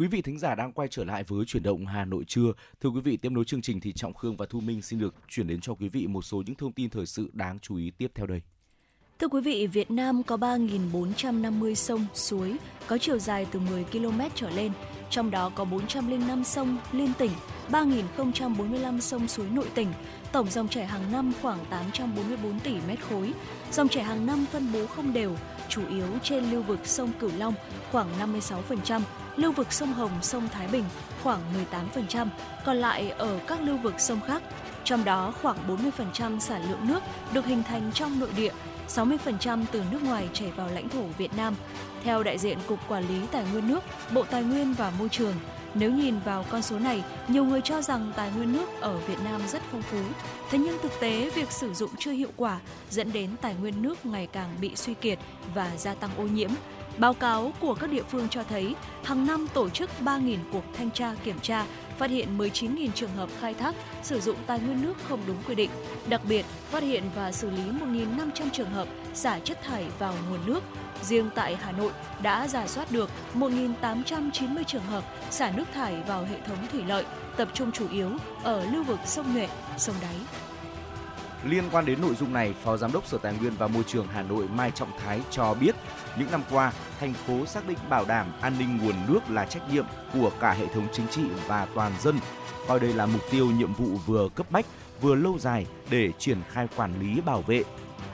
Quý vị thính giả đang quay trở lại với chuyển động Hà Nội trưa. Thưa quý vị, tiếp nối chương trình thì Trọng Khương và Thu Minh xin được chuyển đến cho quý vị một số những thông tin thời sự đáng chú ý tiếp theo đây. Thưa quý vị, Việt Nam có 3.450 sông, suối có chiều dài từ 10 km trở lên, trong đó có 405 sông liên tỉnh, 3.045 sông suối nội tỉnh. Tổng dòng chảy hàng năm khoảng 844 tỷ mét khối. Dòng chảy hàng năm phân bố không đều, chủ yếu trên lưu vực sông Cửu Long khoảng 56%, lưu vực sông Hồng, sông Thái Bình khoảng 18%, còn lại ở các lưu vực sông khác. Trong đó khoảng 40% sản lượng nước được hình thành trong nội địa, 60% từ nước ngoài chảy vào lãnh thổ Việt Nam. Theo đại diện Cục Quản lý Tài nguyên nước, Bộ Tài nguyên và Môi trường, nếu nhìn vào con số này, nhiều người cho rằng tài nguyên nước ở Việt Nam rất phong phú. Thế nhưng thực tế, việc sử dụng chưa hiệu quả dẫn đến tài nguyên nước ngày càng bị suy kiệt và gia tăng ô nhiễm. Báo cáo của các địa phương cho thấy, hàng năm tổ chức 3.000 cuộc thanh tra kiểm tra, phát hiện 19.000 trường hợp khai thác, sử dụng tài nguyên nước không đúng quy định. Đặc biệt, phát hiện và xử lý 1.500 trường hợp xả chất thải vào nguồn nước. Riêng tại Hà Nội đã giả soát được 1.890 trường hợp xả nước thải vào hệ thống thủy lợi, tập trung chủ yếu ở lưu vực sông Nhuệ, sông Đáy. Liên quan đến nội dung này, Phó Giám đốc Sở Tài nguyên và Môi trường Hà Nội Mai Trọng Thái cho biết, những năm qua, thành phố xác định bảo đảm an ninh nguồn nước là trách nhiệm của cả hệ thống chính trị và toàn dân, coi đây là mục tiêu nhiệm vụ vừa cấp bách, vừa lâu dài để triển khai quản lý bảo vệ.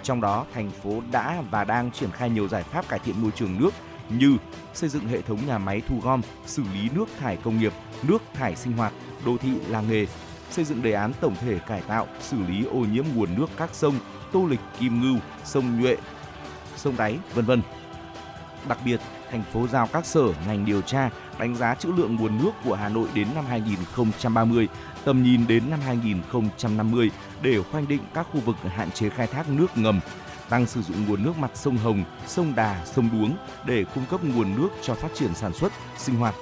Trong đó, thành phố đã và đang triển khai nhiều giải pháp cải thiện môi trường nước như xây dựng hệ thống nhà máy thu gom, xử lý nước thải công nghiệp, nước thải sinh hoạt, đô thị làng nghề, xây dựng đề án tổng thể cải tạo, xử lý ô nhiễm nguồn nước các sông Tô Lịch, Kim Ngưu, sông Nhuệ, sông Đáy, vân vân. Đặc biệt, thành phố giao các sở ngành điều tra đánh giá trữ lượng nguồn nước của Hà Nội đến năm 2030, tầm nhìn đến năm 2050 để khoanh định các khu vực hạn chế khai thác nước ngầm, tăng sử dụng nguồn nước mặt sông Hồng, sông Đà, sông Đuống để cung cấp nguồn nước cho phát triển sản xuất, sinh hoạt.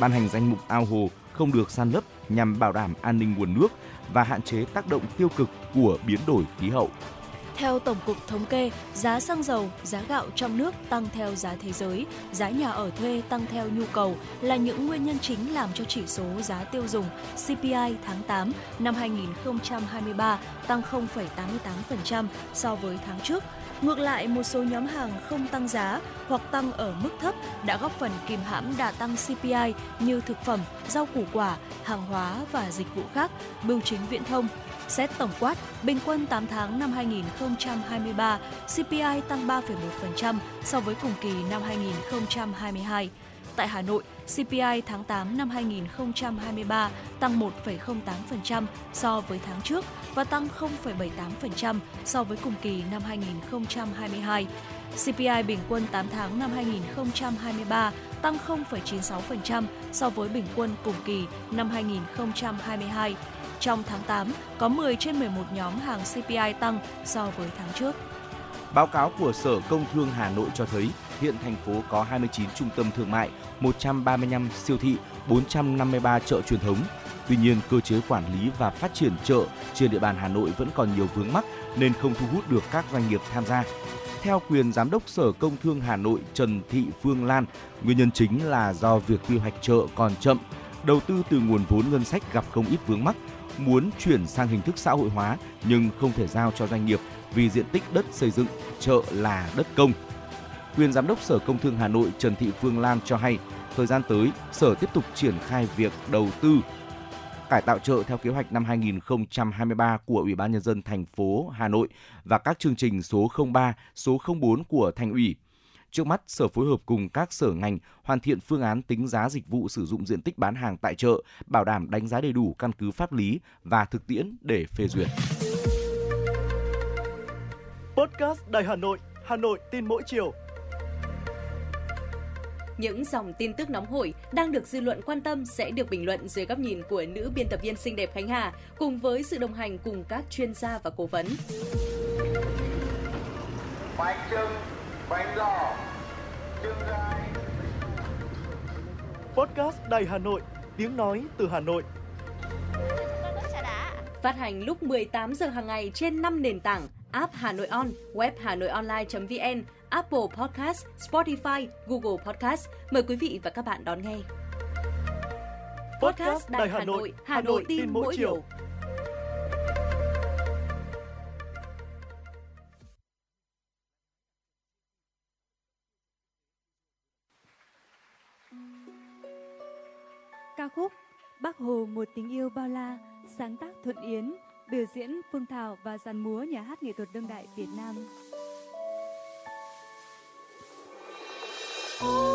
Ban hành danh mục ao hồ không được san lấp nhằm bảo đảm an ninh nguồn nước và hạn chế tác động tiêu cực của biến đổi khí hậu. Theo Tổng cục Thống kê, giá xăng dầu, giá gạo trong nước tăng theo giá thế giới, giá nhà ở thuê tăng theo nhu cầu là những nguyên nhân chính làm cho chỉ số giá tiêu dùng CPI tháng 8 năm 2023 tăng 0,88% so với tháng trước. Ngược lại, một số nhóm hàng không tăng giá hoặc tăng ở mức thấp đã góp phần kìm hãm đà tăng CPI như thực phẩm, rau củ quả, hàng hóa và dịch vụ khác, bưu chính viễn thông, Xét tổng quát, bình quân 8 tháng năm 2023, CPI tăng 3,1% so với cùng kỳ năm 2022. Tại Hà Nội, CPI tháng 8 năm 2023 tăng 1,08% so với tháng trước và tăng 0,78% so với cùng kỳ năm 2022. CPI bình quân 8 tháng năm 2023 tăng 0,96% so với bình quân cùng kỳ năm 2022 trong tháng 8, có 10 trên 11 nhóm hàng CPI tăng so với tháng trước. Báo cáo của Sở Công Thương Hà Nội cho thấy hiện thành phố có 29 trung tâm thương mại, 135 siêu thị, 453 chợ truyền thống. Tuy nhiên, cơ chế quản lý và phát triển chợ trên địa bàn Hà Nội vẫn còn nhiều vướng mắc nên không thu hút được các doanh nghiệp tham gia. Theo quyền Giám đốc Sở Công Thương Hà Nội Trần Thị Phương Lan, nguyên nhân chính là do việc quy hoạch chợ còn chậm, đầu tư từ nguồn vốn ngân sách gặp không ít vướng mắc muốn chuyển sang hình thức xã hội hóa nhưng không thể giao cho doanh nghiệp vì diện tích đất xây dựng chợ là đất công. Quyền Giám đốc Sở Công Thương Hà Nội Trần Thị Phương Lan cho hay, thời gian tới, Sở tiếp tục triển khai việc đầu tư cải tạo chợ theo kế hoạch năm 2023 của Ủy ban nhân dân thành phố Hà Nội và các chương trình số 03, số 04 của thành ủy Trước mắt, Sở phối hợp cùng các sở ngành hoàn thiện phương án tính giá dịch vụ sử dụng diện tích bán hàng tại chợ, bảo đảm đánh giá đầy đủ căn cứ pháp lý và thực tiễn để phê duyệt. Podcast Đài Hà Nội, Hà Nội tin mỗi chiều. Những dòng tin tức nóng hổi đang được dư luận quan tâm sẽ được bình luận dưới góc nhìn của nữ biên tập viên xinh đẹp Khánh Hà cùng với sự đồng hành cùng các chuyên gia và cố vấn. Bánh trưng bánh podcast Đài Hà Nội tiếng nói từ Hà Nội phát hành lúc 18 giờ hàng ngày trên 5 nền tảng app Hà Nội On, web Hà Nội Online.vn, Apple Podcast, Spotify, Google Podcast. Mời quý vị và các bạn đón nghe. Podcast Đài Hà Nội, Hà Nội tin mỗi chiều. Ca khúc Bác Hồ một tình yêu bao la, sáng tác Thuận Yến, biểu diễn Phương Thảo và dàn múa nhà hát nghệ thuật đương đại Việt Nam. Oh.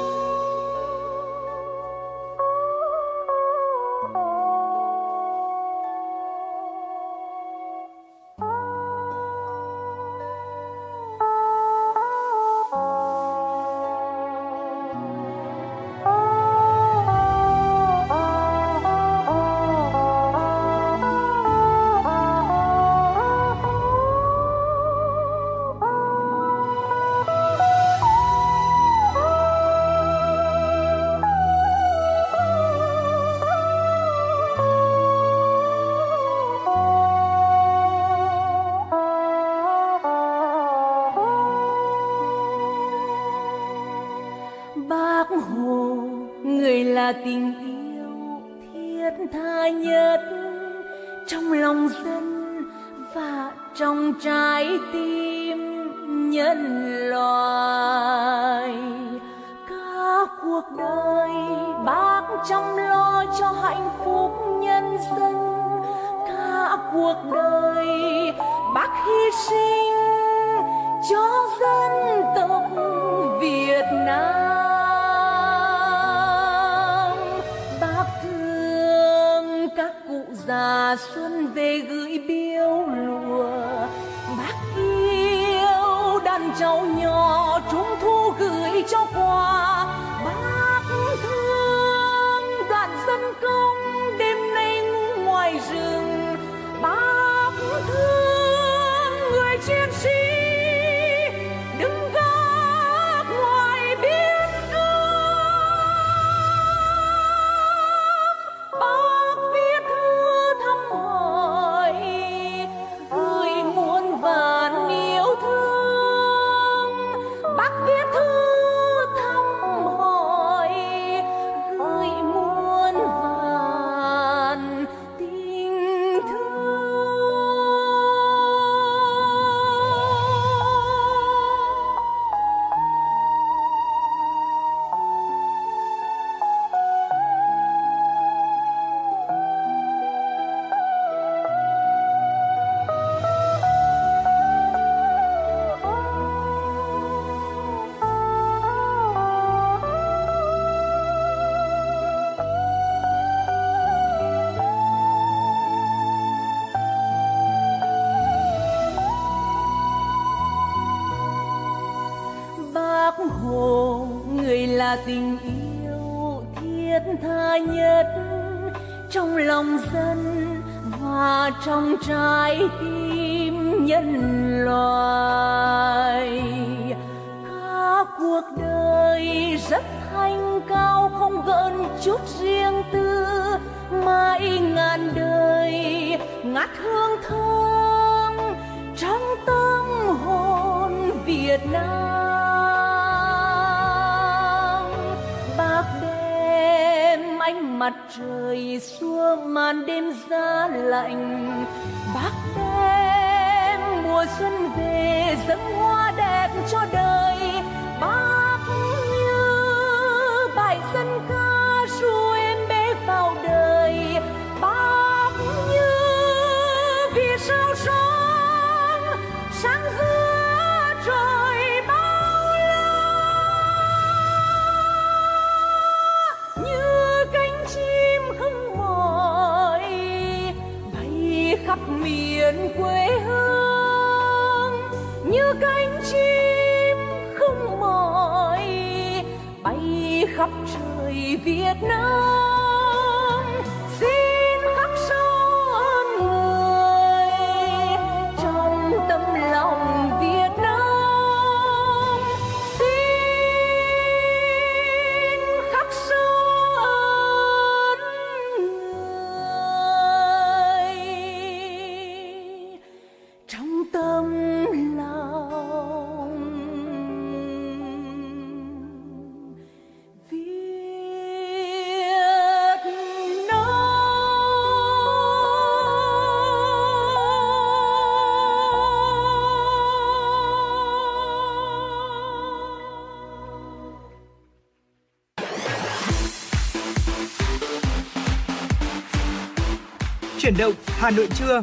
Hà Nội trưa.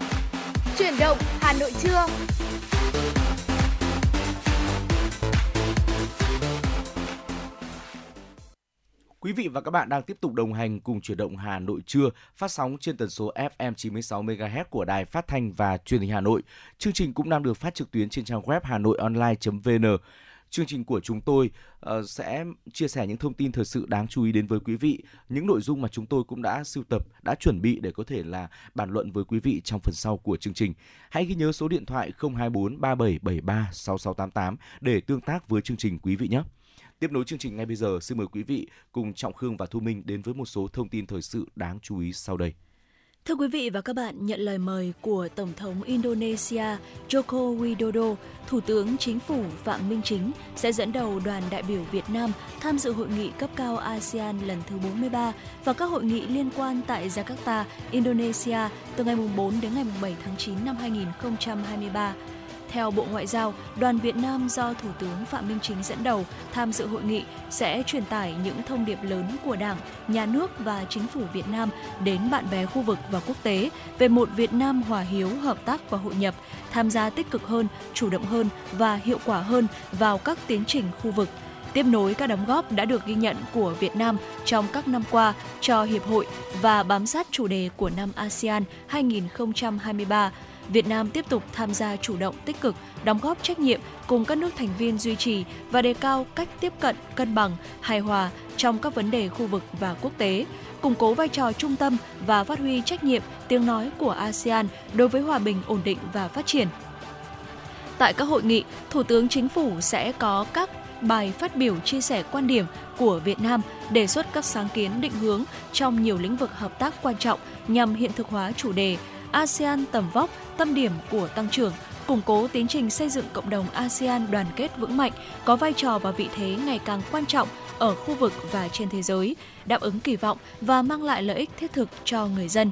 Chuyển động Hà Nội trưa. Quý vị và các bạn đang tiếp tục đồng hành cùng chuyển động Hà Nội trưa phát sóng trên tần số FM 96 MHz của Đài Phát thanh và Truyền hình Hà Nội. Chương trình cũng đang được phát trực tuyến trên trang web hanoionline.vn. Chương trình của chúng tôi uh, sẽ chia sẻ những thông tin thời sự đáng chú ý đến với quý vị, những nội dung mà chúng tôi cũng đã sưu tập, đã chuẩn bị để có thể là bàn luận với quý vị trong phần sau của chương trình. Hãy ghi nhớ số điện thoại 024 3773 6688 để tương tác với chương trình quý vị nhé. Tiếp nối chương trình ngay bây giờ, xin mời quý vị cùng Trọng Khương và Thu Minh đến với một số thông tin thời sự đáng chú ý sau đây. Thưa quý vị và các bạn, nhận lời mời của Tổng thống Indonesia Joko Widodo, Thủ tướng Chính phủ Phạm Minh Chính sẽ dẫn đầu đoàn đại biểu Việt Nam tham dự hội nghị cấp cao ASEAN lần thứ 43 và các hội nghị liên quan tại Jakarta, Indonesia từ ngày 4 đến ngày 7 tháng 9 năm 2023. Theo Bộ Ngoại giao, đoàn Việt Nam do Thủ tướng Phạm Minh Chính dẫn đầu tham dự hội nghị sẽ truyền tải những thông điệp lớn của Đảng, Nhà nước và Chính phủ Việt Nam đến bạn bè khu vực và quốc tế về một Việt Nam hòa hiếu, hợp tác và hội nhập, tham gia tích cực hơn, chủ động hơn và hiệu quả hơn vào các tiến trình khu vực. Tiếp nối các đóng góp đã được ghi nhận của Việt Nam trong các năm qua cho Hiệp hội và bám sát chủ đề của năm ASEAN 2023 Việt Nam tiếp tục tham gia chủ động tích cực, đóng góp trách nhiệm cùng các nước thành viên duy trì và đề cao cách tiếp cận cân bằng, hài hòa trong các vấn đề khu vực và quốc tế, củng cố vai trò trung tâm và phát huy trách nhiệm tiếng nói của ASEAN đối với hòa bình, ổn định và phát triển. Tại các hội nghị, Thủ tướng Chính phủ sẽ có các bài phát biểu chia sẻ quan điểm của Việt Nam, đề xuất các sáng kiến định hướng trong nhiều lĩnh vực hợp tác quan trọng nhằm hiện thực hóa chủ đề ASEAN tầm vóc, tâm điểm của tăng trưởng, củng cố tiến trình xây dựng cộng đồng ASEAN đoàn kết vững mạnh, có vai trò và vị thế ngày càng quan trọng ở khu vực và trên thế giới, đáp ứng kỳ vọng và mang lại lợi ích thiết thực cho người dân.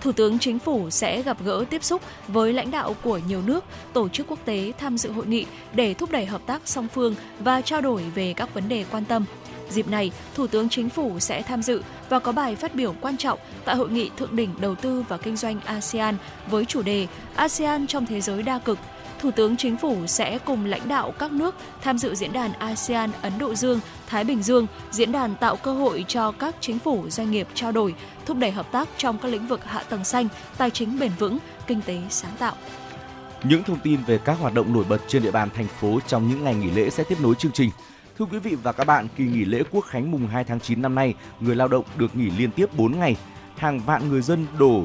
Thủ tướng Chính phủ sẽ gặp gỡ tiếp xúc với lãnh đạo của nhiều nước, tổ chức quốc tế tham dự hội nghị để thúc đẩy hợp tác song phương và trao đổi về các vấn đề quan tâm. Dịp này, Thủ tướng Chính phủ sẽ tham dự và có bài phát biểu quan trọng tại Hội nghị Thượng đỉnh Đầu tư và Kinh doanh ASEAN với chủ đề ASEAN trong thế giới đa cực. Thủ tướng Chính phủ sẽ cùng lãnh đạo các nước tham dự diễn đàn ASEAN Ấn Độ Dương, Thái Bình Dương, diễn đàn tạo cơ hội cho các chính phủ doanh nghiệp trao đổi, thúc đẩy hợp tác trong các lĩnh vực hạ tầng xanh, tài chính bền vững, kinh tế sáng tạo. Những thông tin về các hoạt động nổi bật trên địa bàn thành phố trong những ngày nghỉ lễ sẽ tiếp nối chương trình. Thưa quý vị và các bạn, kỳ nghỉ lễ Quốc khánh mùng 2 tháng 9 năm nay, người lao động được nghỉ liên tiếp 4 ngày. Hàng vạn người dân đổ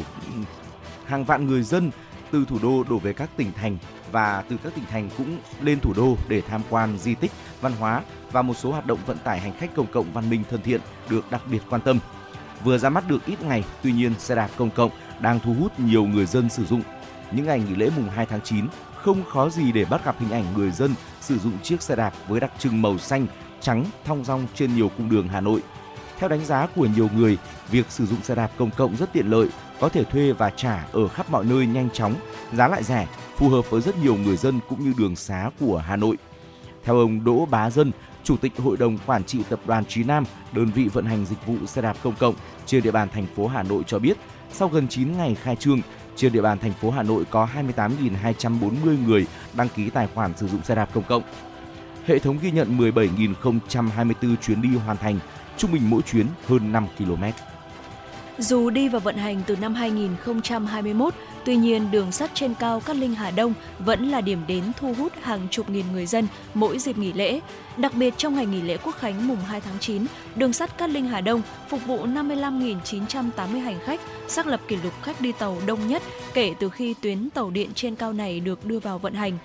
hàng vạn người dân từ thủ đô đổ về các tỉnh thành và từ các tỉnh thành cũng lên thủ đô để tham quan di tích, văn hóa và một số hoạt động vận tải hành khách công cộng văn minh thân thiện được đặc biệt quan tâm. Vừa ra mắt được ít ngày, tuy nhiên xe đạp công cộng đang thu hút nhiều người dân sử dụng. Những ngày nghỉ lễ mùng 2 tháng 9, không khó gì để bắt gặp hình ảnh người dân sử dụng chiếc xe đạp với đặc trưng màu xanh, trắng thong dong trên nhiều cung đường Hà Nội. Theo đánh giá của nhiều người, việc sử dụng xe đạp công cộng rất tiện lợi, có thể thuê và trả ở khắp mọi nơi nhanh chóng, giá lại rẻ, phù hợp với rất nhiều người dân cũng như đường xá của Hà Nội. Theo ông Đỗ Bá Dân, Chủ tịch Hội đồng Quản trị Tập đoàn Trí Nam, đơn vị vận hành dịch vụ xe đạp công cộng trên địa bàn thành phố Hà Nội cho biết, sau gần 9 ngày khai trương, trên địa bàn thành phố Hà Nội có 28.240 người đăng ký tài khoản sử dụng xe đạp công cộng. Hệ thống ghi nhận 17.024 chuyến đi hoàn thành, trung bình mỗi chuyến hơn 5 km. Dù đi vào vận hành từ năm 2021, tuy nhiên đường sắt trên cao Cát Linh Hà Đông vẫn là điểm đến thu hút hàng chục nghìn người dân mỗi dịp nghỉ lễ. Đặc biệt trong ngày nghỉ lễ Quốc khánh mùng 2 tháng 9, đường sắt Cát Linh Hà Đông phục vụ 55.980 hành khách, xác lập kỷ lục khách đi tàu đông nhất kể từ khi tuyến tàu điện trên cao này được đưa vào vận hành.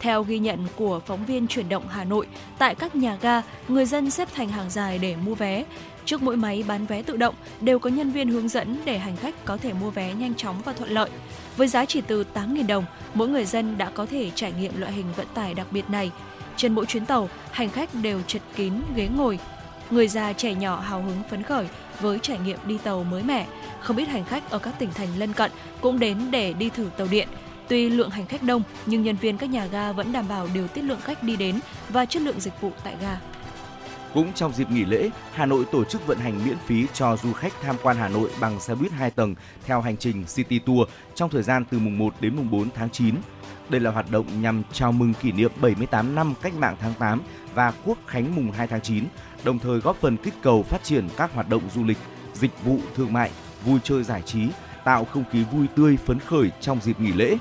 Theo ghi nhận của phóng viên chuyển động Hà Nội, tại các nhà ga, người dân xếp thành hàng dài để mua vé. Trước mỗi máy bán vé tự động đều có nhân viên hướng dẫn để hành khách có thể mua vé nhanh chóng và thuận lợi. Với giá chỉ từ 8.000 đồng, mỗi người dân đã có thể trải nghiệm loại hình vận tải đặc biệt này. Trên mỗi chuyến tàu, hành khách đều chật kín ghế ngồi. Người già trẻ nhỏ hào hứng phấn khởi với trải nghiệm đi tàu mới mẻ. Không ít hành khách ở các tỉnh thành lân cận cũng đến để đi thử tàu điện. Tuy lượng hành khách đông, nhưng nhân viên các nhà ga vẫn đảm bảo điều tiết lượng khách đi đến và chất lượng dịch vụ tại ga. Cũng trong dịp nghỉ lễ, Hà Nội tổ chức vận hành miễn phí cho du khách tham quan Hà Nội bằng xe buýt 2 tầng theo hành trình City Tour trong thời gian từ mùng 1 đến mùng 4 tháng 9. Đây là hoạt động nhằm chào mừng kỷ niệm 78 năm Cách mạng tháng 8 và Quốc khánh mùng 2 tháng 9, đồng thời góp phần kích cầu phát triển các hoạt động du lịch, dịch vụ thương mại, vui chơi giải trí, tạo không khí vui tươi phấn khởi trong dịp nghỉ lễ.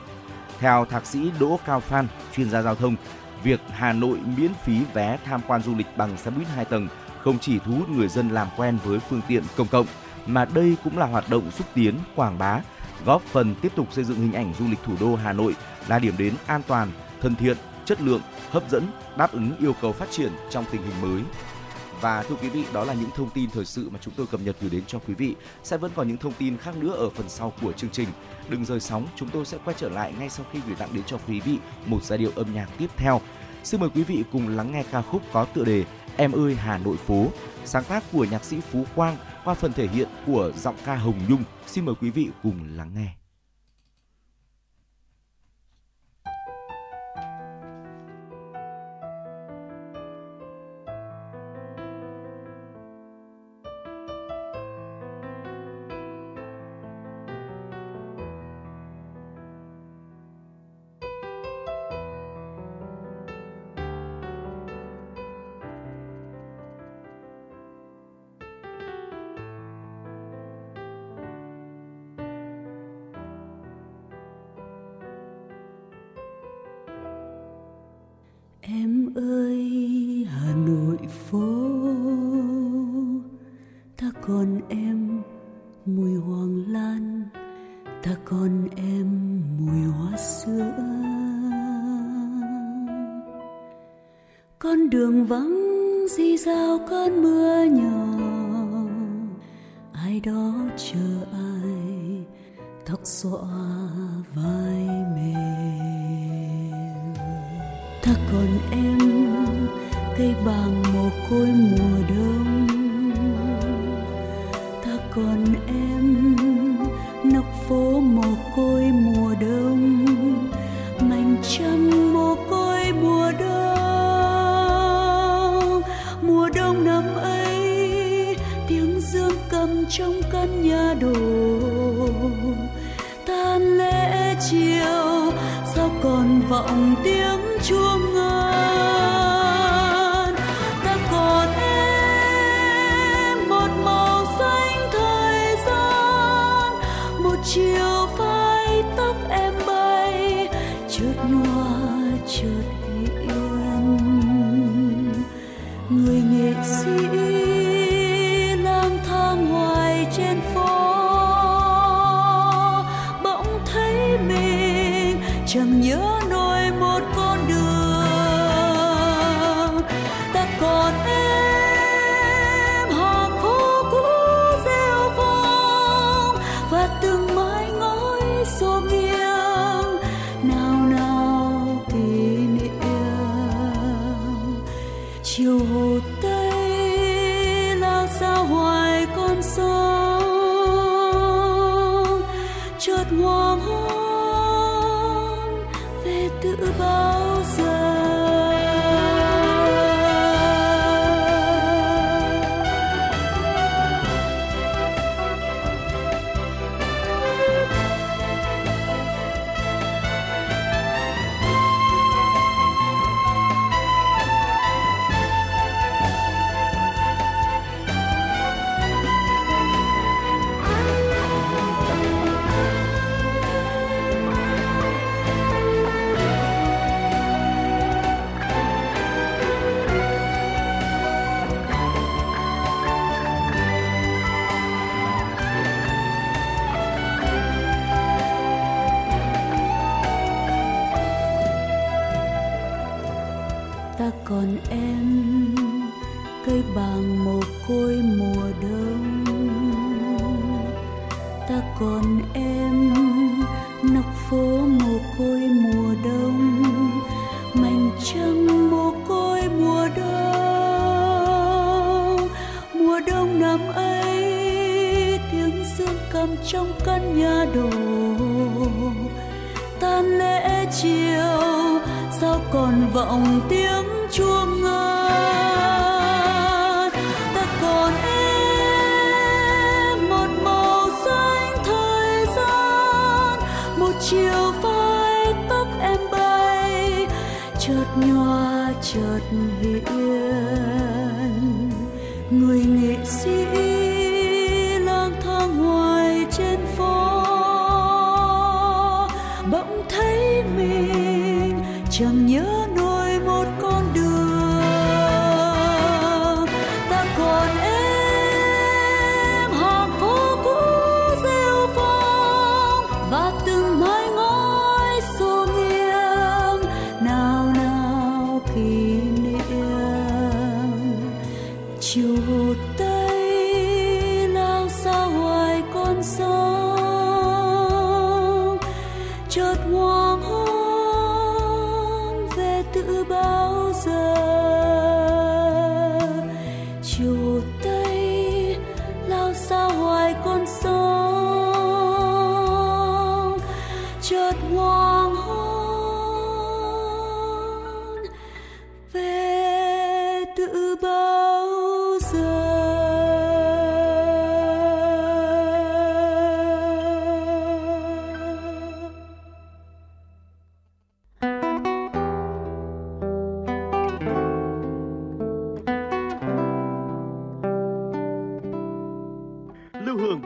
Theo thạc sĩ Đỗ Cao Phan, chuyên gia giao thông, việc Hà Nội miễn phí vé tham quan du lịch bằng xe buýt 2 tầng không chỉ thu hút người dân làm quen với phương tiện công cộng, mà đây cũng là hoạt động xúc tiến, quảng bá, góp phần tiếp tục xây dựng hình ảnh du lịch thủ đô Hà Nội là điểm đến an toàn, thân thiện, chất lượng, hấp dẫn, đáp ứng yêu cầu phát triển trong tình hình mới. Và thưa quý vị, đó là những thông tin thời sự mà chúng tôi cập nhật gửi đến cho quý vị. Sẽ vẫn còn những thông tin khác nữa ở phần sau của chương trình. Đừng rời sóng, chúng tôi sẽ quay trở lại ngay sau khi gửi tặng đến cho quý vị một giai điệu âm nhạc tiếp theo. Xin mời quý vị cùng lắng nghe ca khúc có tựa đề Em ơi Hà Nội phố, sáng tác của nhạc sĩ Phú Quang qua phần thể hiện của giọng ca Hồng Nhung. Xin mời quý vị cùng lắng nghe. tiếng chuông ngân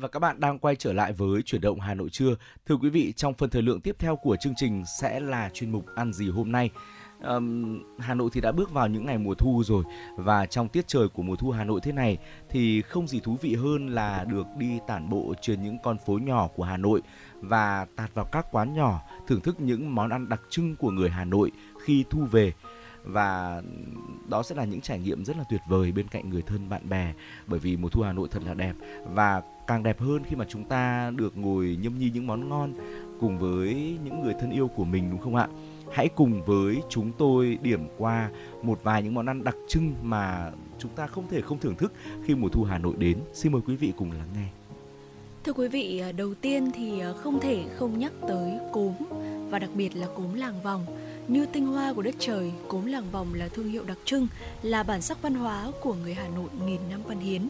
Và các bạn đang quay trở lại với chuyển động Hà Nội trưa. Thưa quý vị, trong phần thời lượng tiếp theo của chương trình sẽ là chuyên mục ăn gì hôm nay. Um, Hà Nội thì đã bước vào những ngày mùa thu rồi và trong tiết trời của mùa thu Hà Nội thế này thì không gì thú vị hơn là được đi tản bộ trên những con phố nhỏ của Hà Nội và tạt vào các quán nhỏ thưởng thức những món ăn đặc trưng của người Hà Nội khi thu về và đó sẽ là những trải nghiệm rất là tuyệt vời bên cạnh người thân bạn bè bởi vì mùa thu Hà Nội thật là đẹp và càng đẹp hơn khi mà chúng ta được ngồi nhâm nhi những món ngon cùng với những người thân yêu của mình đúng không ạ? Hãy cùng với chúng tôi điểm qua một vài những món ăn đặc trưng mà chúng ta không thể không thưởng thức khi mùa thu Hà Nội đến. Xin mời quý vị cùng lắng nghe. Thưa quý vị, à, đầu tiên thì à, không thể không nhắc tới cốm và đặc biệt là cốm làng vòng. Như tinh hoa của đất trời, cốm làng vòng là thương hiệu đặc trưng, là bản sắc văn hóa của người Hà Nội nghìn năm văn hiến.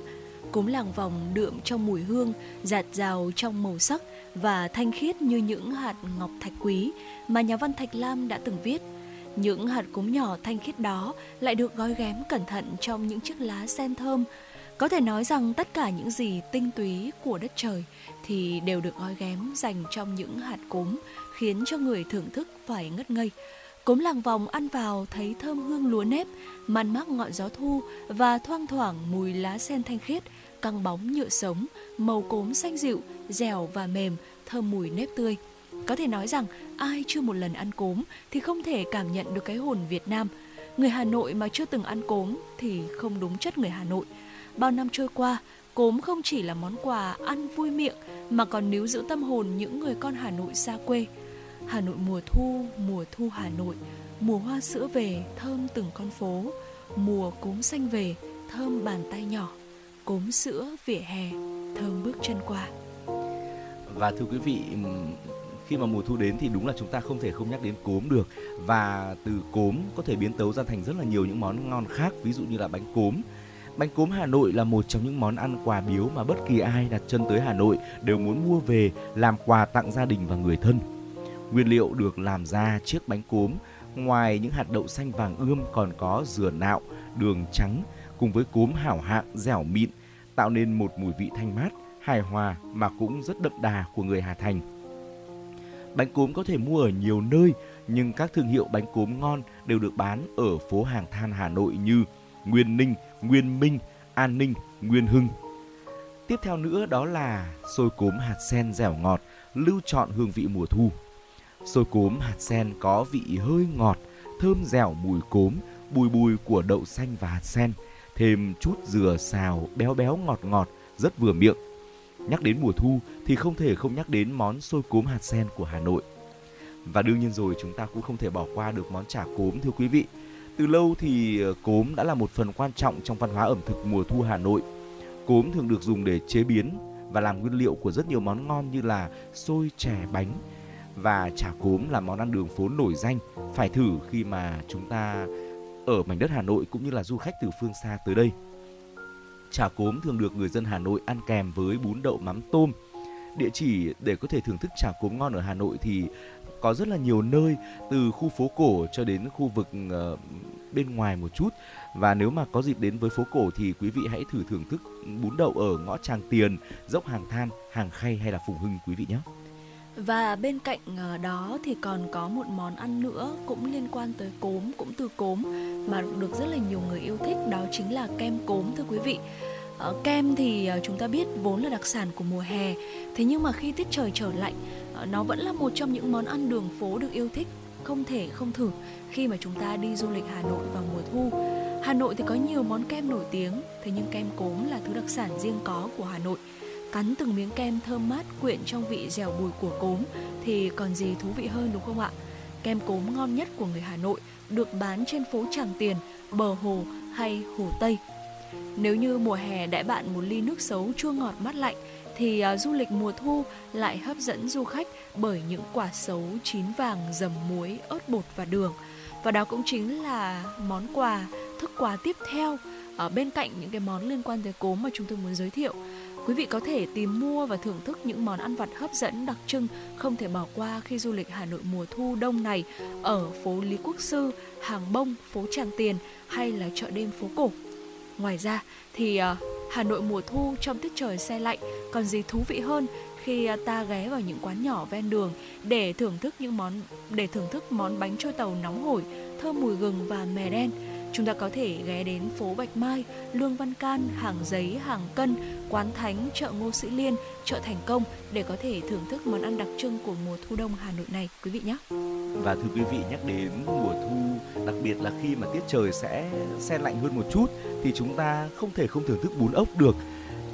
Cốm làng vòng đượm trong mùi hương, giạt rào trong màu sắc và thanh khiết như những hạt ngọc thạch quý mà nhà văn Thạch Lam đã từng viết. Những hạt cốm nhỏ thanh khiết đó lại được gói ghém cẩn thận trong những chiếc lá sen thơm. Có thể nói rằng tất cả những gì tinh túy của đất trời thì đều được gói ghém dành trong những hạt cốm, khiến cho người thưởng thức phải ngất ngây. Cốm làng vòng ăn vào thấy thơm hương lúa nếp, man mác ngọn gió thu và thoang thoảng mùi lá sen thanh khiết, căng bóng nhựa sống, màu cốm xanh dịu, dẻo và mềm, thơm mùi nếp tươi. Có thể nói rằng ai chưa một lần ăn cốm thì không thể cảm nhận được cái hồn Việt Nam. Người Hà Nội mà chưa từng ăn cốm thì không đúng chất người Hà Nội. Bao năm trôi qua, cốm không chỉ là món quà ăn vui miệng mà còn níu giữ tâm hồn những người con Hà Nội xa quê. Hà Nội mùa thu, mùa thu Hà Nội, mùa hoa sữa về thơm từng con phố, mùa cốm xanh về thơm bàn tay nhỏ, cốm sữa vỉa hè thơm bước chân qua. Và thưa quý vị, khi mà mùa thu đến thì đúng là chúng ta không thể không nhắc đến cốm được. Và từ cốm có thể biến tấu ra thành rất là nhiều những món ngon khác ví dụ như là bánh cốm. Bánh cốm Hà Nội là một trong những món ăn quà biếu mà bất kỳ ai đặt chân tới Hà Nội đều muốn mua về làm quà tặng gia đình và người thân. Nguyên liệu được làm ra chiếc bánh cốm ngoài những hạt đậu xanh vàng ươm còn có dừa nạo, đường trắng cùng với cốm hảo hạng dẻo mịn tạo nên một mùi vị thanh mát, hài hòa mà cũng rất đậm đà của người Hà Thành. Bánh cốm có thể mua ở nhiều nơi nhưng các thương hiệu bánh cốm ngon đều được bán ở phố hàng than Hà Nội như Nguyên Ninh, Nguyên Minh, An Ninh, Nguyên Hưng. Tiếp theo nữa đó là xôi cốm hạt sen dẻo ngọt, lưu chọn hương vị mùa thu. Xôi cốm hạt sen có vị hơi ngọt, thơm dẻo mùi cốm, bùi bùi của đậu xanh và hạt sen, thêm chút dừa xào béo béo ngọt ngọt, rất vừa miệng. Nhắc đến mùa thu thì không thể không nhắc đến món xôi cốm hạt sen của Hà Nội. Và đương nhiên rồi chúng ta cũng không thể bỏ qua được món chả cốm thưa quý vị. Từ lâu thì ờ, cốm đã là một phần quan trọng trong văn hóa ẩm thực mùa thu Hà Nội. Cốm thường được dùng để chế biến và làm nguyên liệu của rất nhiều món ngon như là xôi, chè, bánh. Và chả cốm là món ăn đường phố nổi danh, phải thử khi mà chúng ta ở mảnh đất Hà Nội cũng như là du khách từ phương xa tới đây. Chả cốm thường được người dân Hà Nội ăn kèm với bún đậu mắm tôm. Địa chỉ để có thể thưởng thức chả cốm ngon ở Hà Nội thì có rất là nhiều nơi từ khu phố cổ cho đến khu vực uh, bên ngoài một chút và nếu mà có dịp đến với phố cổ thì quý vị hãy thử thưởng thức bún đậu ở ngõ Tràng Tiền, dốc Hàng Than, Hàng Khay hay là Phùng Hưng quý vị nhé. Và bên cạnh ờ, đó thì còn có một món ăn nữa cũng liên quan tới cốm, cũng từ cốm mà được rất là nhiều người yêu thích đó chính là kem cốm thưa quý vị. Ờ, kem thì ờ, chúng ta biết vốn là đặc sản của mùa hè, thế nhưng mà khi tiết trời trở lạnh, nó vẫn là một trong những món ăn đường phố được yêu thích, không thể không thử khi mà chúng ta đi du lịch Hà Nội vào mùa thu. Hà Nội thì có nhiều món kem nổi tiếng, thế nhưng kem cốm là thứ đặc sản riêng có của Hà Nội cắn từng miếng kem thơm mát quyện trong vị dẻo bùi của cốm thì còn gì thú vị hơn đúng không ạ? Kem cốm ngon nhất của người Hà Nội được bán trên phố Tràng Tiền, bờ hồ hay hồ Tây. Nếu như mùa hè đại bạn một ly nước xấu chua ngọt mát lạnh thì à, du lịch mùa thu lại hấp dẫn du khách bởi những quả xấu chín vàng dầm muối, ớt bột và đường. Và đó cũng chính là món quà, thức quà tiếp theo ở bên cạnh những cái món liên quan tới cốm mà chúng tôi muốn giới thiệu Quý vị có thể tìm mua và thưởng thức những món ăn vặt hấp dẫn đặc trưng không thể bỏ qua khi du lịch Hà Nội mùa thu đông này ở phố Lý Quốc Sư, Hàng Bông, phố Tràng Tiền hay là chợ đêm phố cổ. Ngoài ra thì à, Hà Nội mùa thu trong tiết trời xe lạnh còn gì thú vị hơn khi à, ta ghé vào những quán nhỏ ven đường để thưởng thức những món để thưởng thức món bánh trôi tàu nóng hổi, thơm mùi gừng và mè đen Chúng ta có thể ghé đến phố Bạch Mai, Lương Văn Can, Hàng Giấy, Hàng Cân, Quán Thánh, chợ Ngô Sĩ Liên, chợ Thành Công để có thể thưởng thức món ăn đặc trưng của mùa thu đông Hà Nội này quý vị nhé. Và thưa quý vị nhắc đến mùa thu, đặc biệt là khi mà tiết trời sẽ se lạnh hơn một chút thì chúng ta không thể không thưởng thức bún ốc được.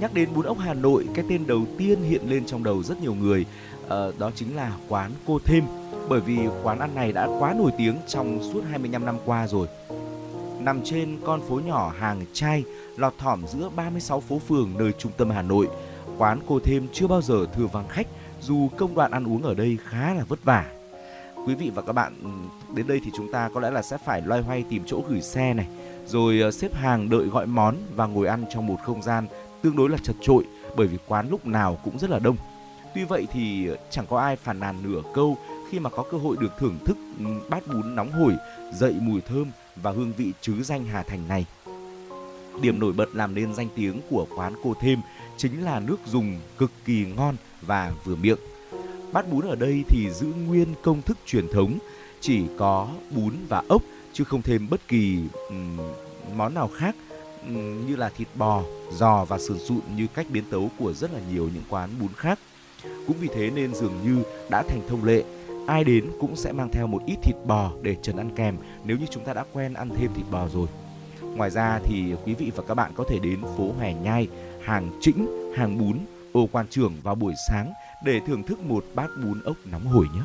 Nhắc đến bún ốc Hà Nội, cái tên đầu tiên hiện lên trong đầu rất nhiều người, ờ, đó chính là quán Cô Thêm bởi vì quán ăn này đã quá nổi tiếng trong suốt 25 năm qua rồi nằm trên con phố nhỏ hàng chai lọt thỏm giữa 36 phố phường nơi trung tâm Hà Nội. Quán cô thêm chưa bao giờ thừa vắng khách dù công đoạn ăn uống ở đây khá là vất vả. Quý vị và các bạn ừ, đến đây thì chúng ta có lẽ là sẽ phải loay hoay tìm chỗ gửi xe này, rồi ờ, xếp hàng đợi gọi món và ngồi ăn trong một không gian tương đối là chật trội bởi vì quán lúc nào cũng rất là đông. Tuy vậy thì ờ, chẳng có ai phàn nàn nửa câu khi mà có cơ hội được thưởng thức ừ, bát bún nóng hổi, dậy mùi thơm và hương vị chứ danh Hà Thành này. Điểm nổi bật làm nên danh tiếng của quán cô thêm chính là nước dùng cực kỳ ngon và vừa miệng. Bát bún ở đây thì giữ nguyên công thức truyền thống, chỉ có bún và ốc chứ không thêm bất kỳ um, món nào khác um, như là thịt bò, giò và sườn sụn như cách biến tấu của rất là nhiều những quán bún khác. Cũng vì thế nên dường như đã thành thông lệ ai đến cũng sẽ mang theo một ít thịt bò để trần ăn kèm nếu như chúng ta đã quen ăn thêm thịt bò rồi. Ngoài ra thì quý vị và các bạn có thể đến phố Hòe Nhai, hàng Trĩnh, hàng Bún, ô quan trưởng vào buổi sáng để thưởng thức một bát bún ốc nóng hổi nhé.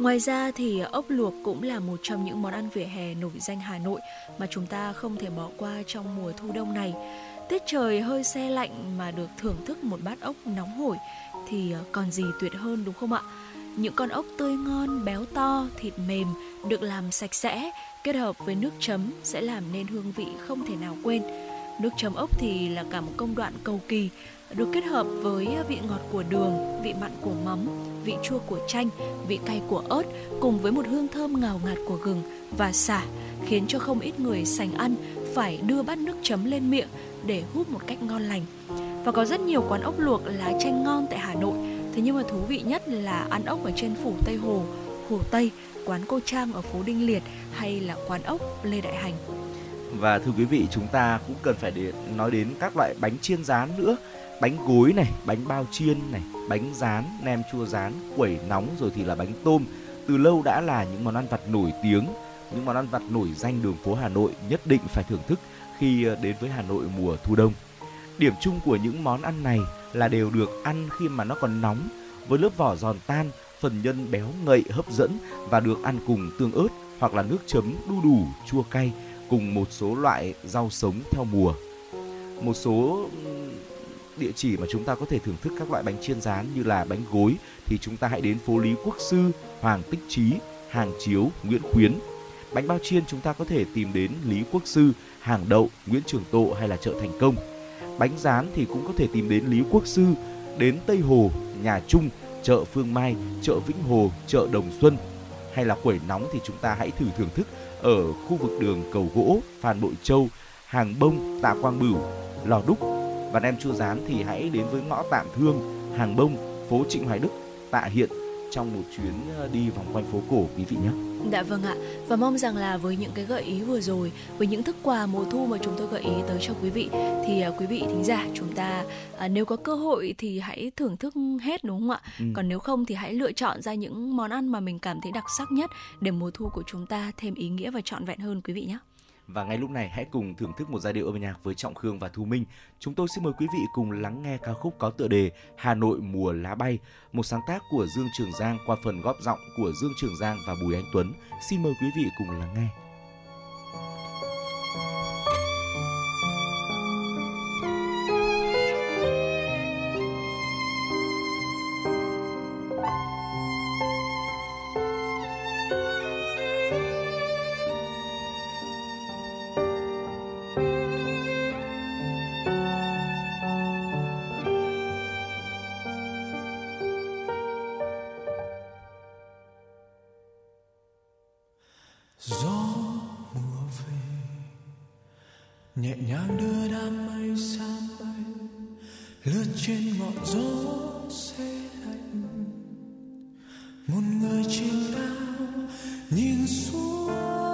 Ngoài ra thì ốc luộc cũng là một trong những món ăn vỉa hè nổi danh Hà Nội mà chúng ta không thể bỏ qua trong mùa thu đông này. Tiết trời hơi xe lạnh mà được thưởng thức một bát ốc nóng hổi thì còn gì tuyệt hơn đúng không ạ? Những con ốc tươi ngon, béo to, thịt mềm được làm sạch sẽ, kết hợp với nước chấm sẽ làm nên hương vị không thể nào quên. Nước chấm ốc thì là cả một công đoạn cầu kỳ, được kết hợp với vị ngọt của đường, vị mặn của mắm, vị chua của chanh, vị cay của ớt cùng với một hương thơm ngào ngạt của gừng và xả khiến cho không ít người sành ăn phải đưa bát nước chấm lên miệng để hút một cách ngon lành. Và có rất nhiều quán ốc luộc lá chanh ngon tại Hà Nội Thế nhưng mà thú vị nhất là ăn ốc ở trên phủ Tây Hồ, Hồ Tây, quán Cô Trang ở phố Đinh Liệt hay là quán ốc Lê Đại Hành. Và thưa quý vị, chúng ta cũng cần phải để nói đến các loại bánh chiên rán nữa. Bánh gối này, bánh bao chiên này, bánh rán, nem chua rán, quẩy nóng rồi thì là bánh tôm. Từ lâu đã là những món ăn vặt nổi tiếng, những món ăn vặt nổi danh đường phố Hà Nội nhất định phải thưởng thức khi ờ, đến với Hà Nội mùa thu đông. Điểm chung của những món ăn này là đều được ăn khi mà nó còn nóng với lớp vỏ giòn tan, phần nhân béo ngậy hấp dẫn và được ăn cùng tương ớt hoặc là nước chấm đu đủ chua cay cùng một số loại rau sống theo mùa. Một số địa chỉ mà chúng ta có thể thưởng thức các loại bánh chiên rán như là bánh gối thì chúng ta hãy đến phố Lý Quốc Sư, Hoàng Tích Trí, Hàng Chiếu, Nguyễn Khuyến. Bánh bao chiên chúng ta có thể tìm đến Lý Quốc Sư, Hàng Đậu, Nguyễn Trường Tộ hay là chợ Thành Công bánh rán thì cũng có thể tìm đến Lý Quốc Sư, đến Tây Hồ, Nhà Trung, chợ Phương Mai, chợ Vĩnh Hồ, chợ Đồng Xuân. Hay là quẩy nóng thì chúng ta hãy thử thưởng thức ở khu vực đường Cầu Gỗ, Phan Bội Châu, Hàng Bông, Tạ Quang Bửu, Lò Đúc. Và nem chua rán thì hãy đến với ngõ Tạm Thương, Hàng Bông, phố Trịnh Hoài Đức, Tạ Hiện, trong một chuyến ờ, đi vòng quanh phố cổ quý vị nhé. Dạ vâng ạ Và mong rằng là với những cái gợi ý vừa rồi Với những thức quà mùa thu mà chúng tôi gợi ý tới cho quý vị Thì uh, quý vị thính giả chúng ta uh, Nếu có cơ hội thì hãy thưởng thức hết đúng không ạ ừ. Còn nếu không thì hãy lựa chọn ra những món ăn mà mình cảm thấy đặc sắc nhất Để mùa thu của chúng ta thêm ý nghĩa và trọn vẹn hơn quý vị nhé và ngay lúc này hãy cùng thưởng thức một giai điệu âm nhạc với Trọng Khương và Thu Minh. Chúng tôi xin mời quý vị cùng lắng nghe ca khúc có tựa đề Hà Nội mùa lá bay, một sáng tác của Dương Trường Giang qua phần góp giọng của Dương Trường Giang và Bùi Anh Tuấn. Xin mời quý vị cùng lắng nghe. Gió mùa về, nhẹ nhàng đưa đám mây xa bay. Lướt trên ngọn gió xe lạnh. Một người trên cao nhìn xuống.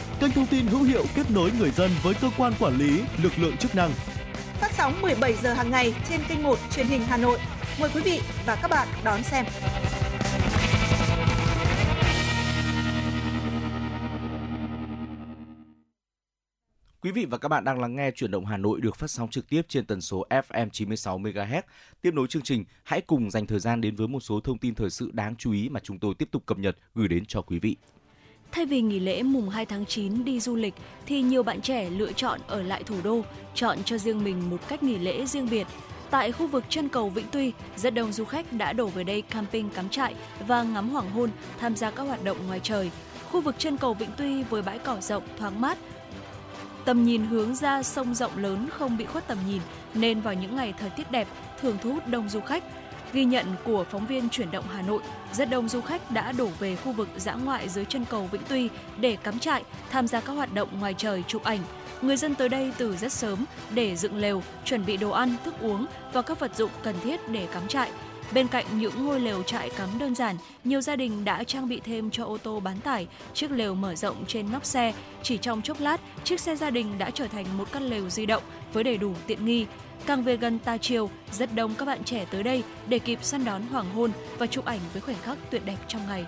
kênh thông tin hữu hiệu kết nối người dân với cơ quan quản lý, lực lượng chức năng. Phát sóng 17 giờ hàng ngày trên kênh 1 truyền hình Hà Nội. Mời quý vị và các bạn đón xem. Quý vị và các bạn đang lắng nghe chuyển động Hà Nội được phát sóng trực tiếp trên tần số FM 96 MHz. Tiếp nối chương trình, hãy cùng dành thời gian đến với một số thông tin thời sự đáng chú ý mà chúng tôi tiếp tục cập nhật gửi đến cho quý vị. Thay vì nghỉ lễ mùng 2 tháng 9 đi du lịch thì nhiều bạn trẻ lựa chọn ở lại thủ đô, chọn cho riêng mình một cách nghỉ lễ riêng biệt. Tại khu vực chân cầu Vĩnh Tuy, rất đông du khách đã đổ về đây camping cắm trại và ngắm hoàng hôn, tham gia các hoạt động ngoài trời. Khu vực chân cầu Vĩnh Tuy với bãi cỏ rộng, thoáng mát, tầm nhìn hướng ra sông rộng lớn không bị khuất tầm nhìn nên vào những ngày thời tiết đẹp thường thu hút đông du khách. Ghi nhận của phóng viên chuyển động Hà Nội, rất đông du khách đã đổ về khu vực dã ngoại dưới chân cầu Vĩnh Tuy để cắm trại, tham gia các hoạt động ngoài trời chụp ảnh. Người dân tới đây từ rất sớm để dựng lều, chuẩn bị đồ ăn, thức uống và các vật dụng cần thiết để cắm trại. Bên cạnh những ngôi lều trại cắm đơn giản, nhiều gia đình đã trang bị thêm cho ô tô bán tải chiếc lều mở rộng trên nóc xe. Chỉ trong chốc lát, chiếc xe gia đình đã trở thành một căn lều di động với đầy đủ tiện nghi. Càng về gần tà chiều, rất đông các bạn trẻ tới đây để kịp săn đón hoàng hôn và chụp ảnh với khoảnh khắc tuyệt đẹp trong ngày.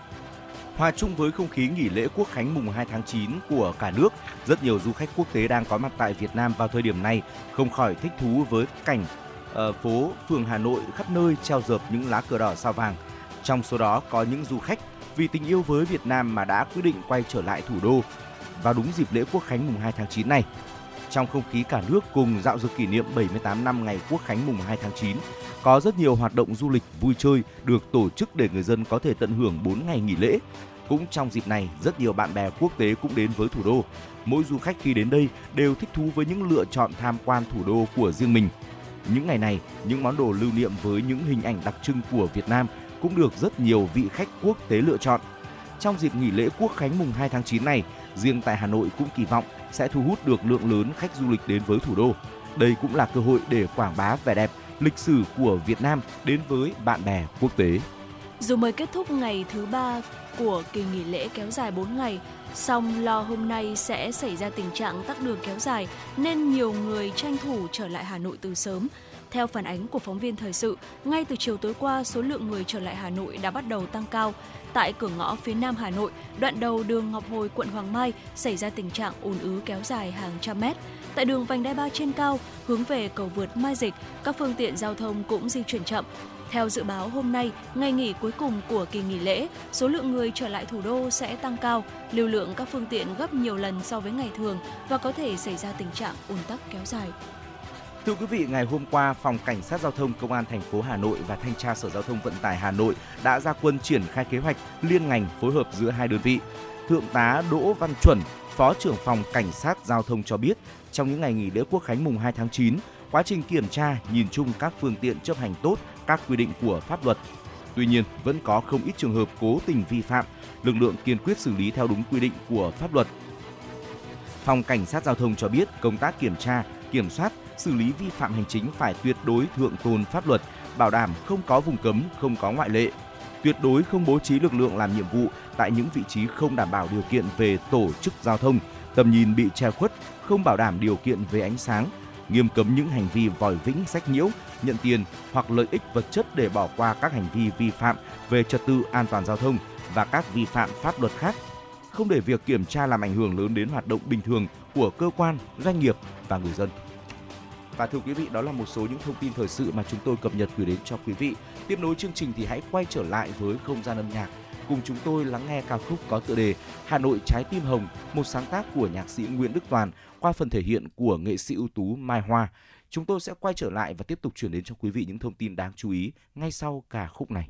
Hòa chung với không khí nghỉ lễ Quốc khánh mùng 2 tháng 9 của cả nước, rất nhiều du khách quốc tế đang có mặt tại Việt Nam vào thời điểm này không khỏi thích thú với cảnh uh, phố phường Hà Nội khắp nơi treo dợp những lá cờ đỏ sao vàng. Trong số đó có những du khách vì tình yêu với Việt Nam mà đã quyết định quay trở lại thủ đô vào đúng dịp lễ Quốc khánh mùng 2 tháng 9 này trong không khí cả nước cùng dạo dực kỷ niệm 78 năm ngày Quốc khánh mùng 2 tháng 9, có rất nhiều hoạt động du lịch vui chơi được tổ chức để người dân có thể tận hưởng 4 ngày nghỉ lễ. Cũng trong dịp này, rất nhiều bạn bè quốc tế cũng đến với thủ đô. Mỗi du khách khi đến đây đều thích thú với những lựa chọn tham quan thủ đô của riêng mình. Những ngày này, những món đồ lưu niệm với những hình ảnh đặc trưng của Việt Nam cũng được rất nhiều vị khách quốc tế lựa chọn. Trong dịp nghỉ lễ Quốc khánh mùng 2 tháng 9 này, riêng tại Hà Nội cũng kỳ vọng sẽ thu hút được lượng lớn khách du lịch đến với thủ đô. Đây cũng là cơ hội để quảng bá vẻ đẹp, lịch sử của Việt Nam đến với bạn bè quốc tế. Dù mới kết thúc ngày thứ ba của kỳ nghỉ lễ kéo dài 4 ngày, song lo hôm nay sẽ xảy ra tình trạng tắc đường kéo dài nên nhiều người tranh thủ trở lại Hà Nội từ sớm. Theo phản ánh của phóng viên thời sự, ngay từ chiều tối qua, số lượng người trở lại Hà Nội đã bắt đầu tăng cao. Tại cửa ngõ phía Nam Hà Nội, đoạn đầu đường Ngọc Hồi, quận Hoàng Mai xảy ra tình trạng ùn ứ kéo dài hàng trăm mét. Tại đường vành đai ba trên cao, hướng về cầu vượt Mai Dịch, các phương tiện giao thông cũng di chuyển chậm. Theo dự báo hôm nay, ngày nghỉ cuối cùng của kỳ nghỉ lễ, số lượng người trở lại thủ đô sẽ tăng cao, lưu lượng các phương tiện gấp nhiều lần so với ngày thường và có thể xảy ra tình trạng ùn tắc kéo dài. Thưa quý vị, ngày hôm qua, Phòng Cảnh sát Giao thông Công an thành phố Hà Nội và Thanh tra Sở Giao thông Vận tải Hà Nội đã ra quân triển khai kế hoạch liên ngành phối hợp giữa hai đơn vị. Thượng tá Đỗ Văn Chuẩn, Phó trưởng phòng Cảnh sát Giao thông cho biết, trong những ngày nghỉ lễ Quốc khánh mùng 2 tháng 9, quá trình kiểm tra nhìn chung các phương tiện chấp hành tốt các quy định của pháp luật. Tuy nhiên, vẫn có không ít trường hợp cố tình vi phạm, lực lượng kiên quyết xử lý theo đúng quy định của pháp luật. Phòng Cảnh sát Giao thông cho biết công tác kiểm tra, kiểm soát xử lý vi phạm hành chính phải tuyệt đối thượng tôn pháp luật, bảo đảm không có vùng cấm, không có ngoại lệ. Tuyệt đối không bố trí lực lượng làm nhiệm vụ tại những vị trí không đảm bảo điều kiện về tổ chức giao thông, tầm nhìn bị che khuất, không bảo đảm điều kiện về ánh sáng, nghiêm cấm những hành vi vòi vĩnh sách nhiễu, nhận tiền hoặc lợi ích vật chất để bỏ qua các hành vi vi phạm về trật tự an toàn giao thông và các vi phạm pháp luật khác, không để việc kiểm tra làm ảnh hưởng lớn đến hoạt động bình thường của cơ quan, doanh nghiệp và người dân. Và thưa quý vị, đó là một số những thông tin thời sự mà chúng tôi cập nhật gửi đến cho quý vị. Tiếp nối chương trình thì hãy quay trở lại với không gian âm nhạc cùng chúng tôi lắng nghe ca khúc có tựa đề Hà Nội trái tim hồng, một sáng tác của nhạc sĩ Nguyễn Đức Toàn qua phần thể hiện của nghệ sĩ ưu tú Mai Hoa. Chúng tôi sẽ quay trở lại và tiếp tục chuyển đến cho quý vị những thông tin đáng chú ý ngay sau ca khúc này.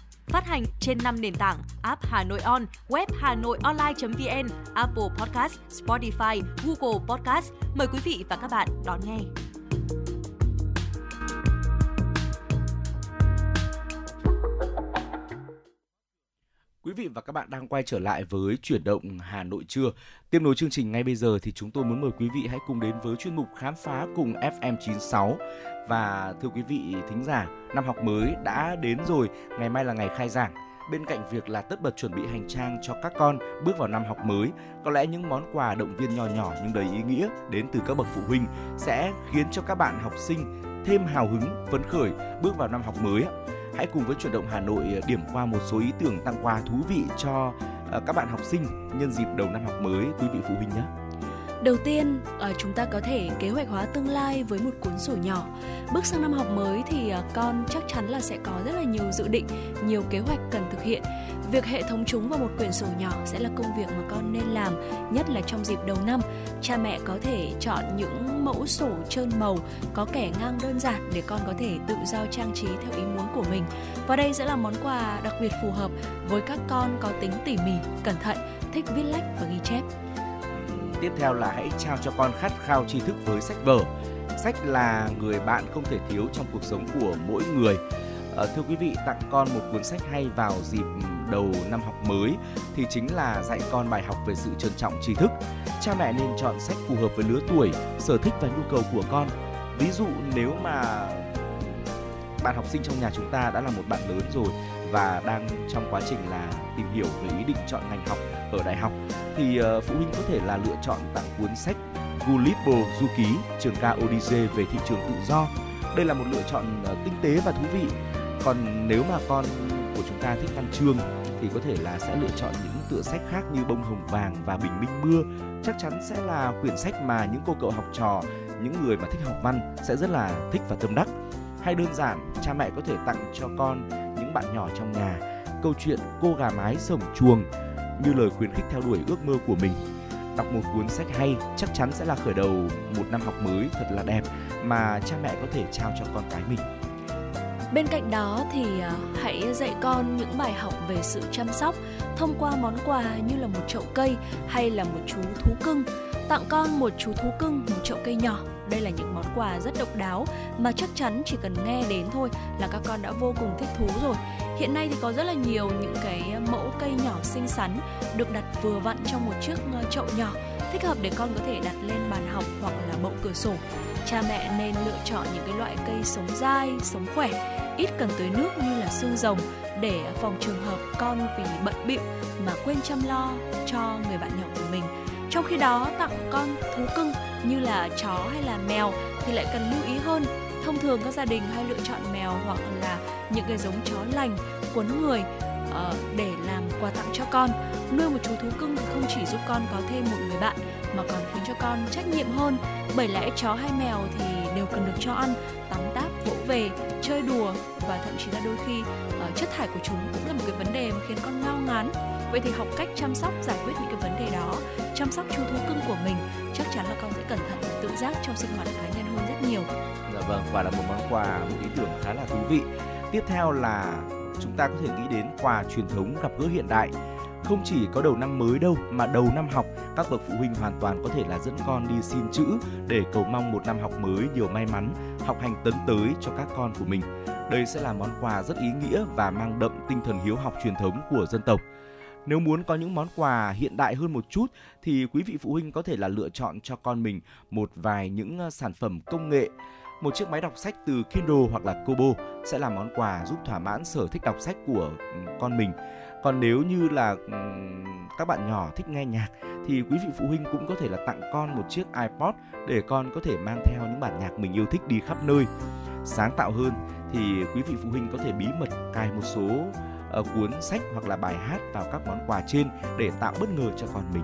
Phát hành trên 5 nền tảng app Hà Nội On, web Hà Nội Online.vn, Apple Podcast, Spotify, Google Podcast. Mời quý vị và các bạn đón nghe. Quý vị và các bạn đang quay trở lại với chuyển động Hà Nội trưa. Tiếp nối chương trình ngay bây giờ thì chúng tôi muốn mời quý vị hãy cùng đến với chuyên mục khám phá cùng FM96. Và thưa quý vị thính giả, năm học mới đã đến rồi, ngày mai là ngày khai giảng. Bên cạnh việc là tất bật chuẩn bị hành trang cho các con bước vào năm học mới, có lẽ những món quà động viên nhỏ nhỏ nhưng đầy ý nghĩa đến từ các bậc phụ huynh sẽ khiến cho các bạn học sinh thêm hào hứng, phấn khởi bước vào năm học mới hãy cùng với chuyển động Hà Nội điểm qua một số ý tưởng tặng quà thú vị cho ờ, các bạn học sinh nhân dịp đầu năm học mới quý vị phụ huynh nhé. Đầu tiên, ờ, chúng ta có thể kế hoạch hóa tương lai với một cuốn sổ nhỏ. Bước sang năm học mới thì ờ, con chắc chắn là sẽ có rất là nhiều dự định, nhiều kế hoạch cần thực hiện. Việc hệ thống chúng vào một quyển sổ nhỏ sẽ là công việc mà con nên làm, nhất là trong dịp đầu năm. Cha mẹ có thể chọn những mẫu sổ trơn màu, có kẻ ngang đơn giản để con có thể tự do trang trí theo ý muốn của mình. Và đây sẽ là món quà đặc biệt phù hợp với các con có tính tỉ mỉ, cẩn thận, thích viết lách và ghi chép tiếp theo là hãy trao cho con khát khao tri thức với sách vở. Sách là người bạn không thể thiếu trong cuộc sống của mỗi người. À, thưa quý vị, tặng con một cuốn sách hay vào dịp đầu năm học mới thì chính là dạy con bài học về sự trân trọng tri thức. Cha mẹ nên chọn sách phù hợp với lứa tuổi, sở thích và nhu cầu của con. Ví dụ nếu mà bạn học sinh trong nhà chúng ta đã là một bạn lớn rồi và đang trong quá trình là tìm hiểu về ý định chọn ngành học ở đại học thì uh, phụ huynh có thể là lựa chọn tặng cuốn sách Gulipo Du ký trường ca Odyssey về thị trường tự do. Đây là một lựa chọn uh, tinh tế và thú vị. Còn nếu mà con của chúng ta thích văn chương thì có thể là sẽ lựa chọn những tựa sách khác như bông hồng vàng và bình minh mưa chắc chắn sẽ là quyển sách mà những cô cậu học trò những người mà thích học văn sẽ rất là thích và tâm đắc hay đơn giản cha mẹ có thể tặng cho con những bạn nhỏ trong nhà câu chuyện cô gà mái sổng chuồng như lời khuyến khích theo đuổi ước mơ của mình. Đọc một cuốn sách hay chắc chắn sẽ là khởi đầu một năm học mới thật là đẹp mà cha mẹ có thể trao cho con cái mình. Bên cạnh đó thì à, hãy dạy con những bài học về sự chăm sóc thông qua món quà như là một chậu cây hay là một chú thú cưng. Tặng con một chú thú cưng, một chậu cây nhỏ đây là những món quà rất độc đáo mà chắc chắn chỉ cần nghe đến thôi là các con đã vô cùng thích thú rồi. Hiện nay thì có rất là nhiều những cái mẫu cây nhỏ xinh xắn được đặt vừa vặn trong một chiếc ờ, chậu nhỏ thích hợp để con có thể đặt lên bàn học hoặc là bậu cửa sổ. Cha mẹ nên lựa chọn những cái loại cây sống dai, sống khỏe, ít cần tưới nước như là xương rồng để phòng trường hợp con vì bận bịu mà quên chăm lo cho người bạn nhỏ của mình. Trong khi đó tặng con thú cưng như là chó hay là mèo thì lại cần lưu ý hơn. Thông thường các gia đình hay lựa chọn mèo hoặc là những cái giống chó lành cuốn người uh, để làm quà tặng cho con. Nuôi một chú thú cưng thì không chỉ giúp con có thêm một người bạn mà còn khiến cho con trách nhiệm hơn. Bởi lẽ chó hay mèo thì đều cần được cho ăn tắm táp vỗ về chơi đùa và thậm chí là đôi khi uh, chất thải của chúng cũng là một cái vấn đề mà khiến con ngao ngán vậy thì học cách chăm sóc, giải quyết những cái vấn đề đó, chăm sóc chú thú cưng của mình, chắc chắn là con sẽ cẩn thận và tự giác trong sinh hoạt cá nhân hơn rất nhiều. Dạ vâng và là một món quà, một ý tưởng khá là thú vị. Tiếp theo là chúng ta có thể nghĩ đến quà truyền thống gặp gỡ hiện đại. Không chỉ có đầu năm mới đâu, mà đầu năm học, các bậc phụ huynh hoàn toàn có thể là dẫn con đi xin chữ để cầu mong một năm học mới nhiều may mắn, học hành tấn tới cho các con của mình. Đây sẽ là món quà rất ý nghĩa và mang đậm tinh thần hiếu học truyền thống của dân tộc. Nếu muốn có những món quà hiện đại hơn một chút thì quý vị phụ huynh có thể là lựa chọn cho con mình một vài những ờ, sản phẩm công nghệ một chiếc máy đọc sách từ Kindle hoặc là Kobo sẽ là món quà giúp thỏa mãn sở thích đọc sách của ừ, con mình. Còn nếu như là ừ, các bạn nhỏ thích nghe nhạc thì quý vị phụ huynh cũng có thể là tặng con một chiếc iPod để con có thể mang theo những bản nhạc mình yêu thích đi khắp nơi. Sáng tạo hơn thì quý vị phụ huynh có thể bí mật cài một số uh, cuốn sách hoặc là bài hát vào các món quà trên để tạo bất ngờ cho con mình.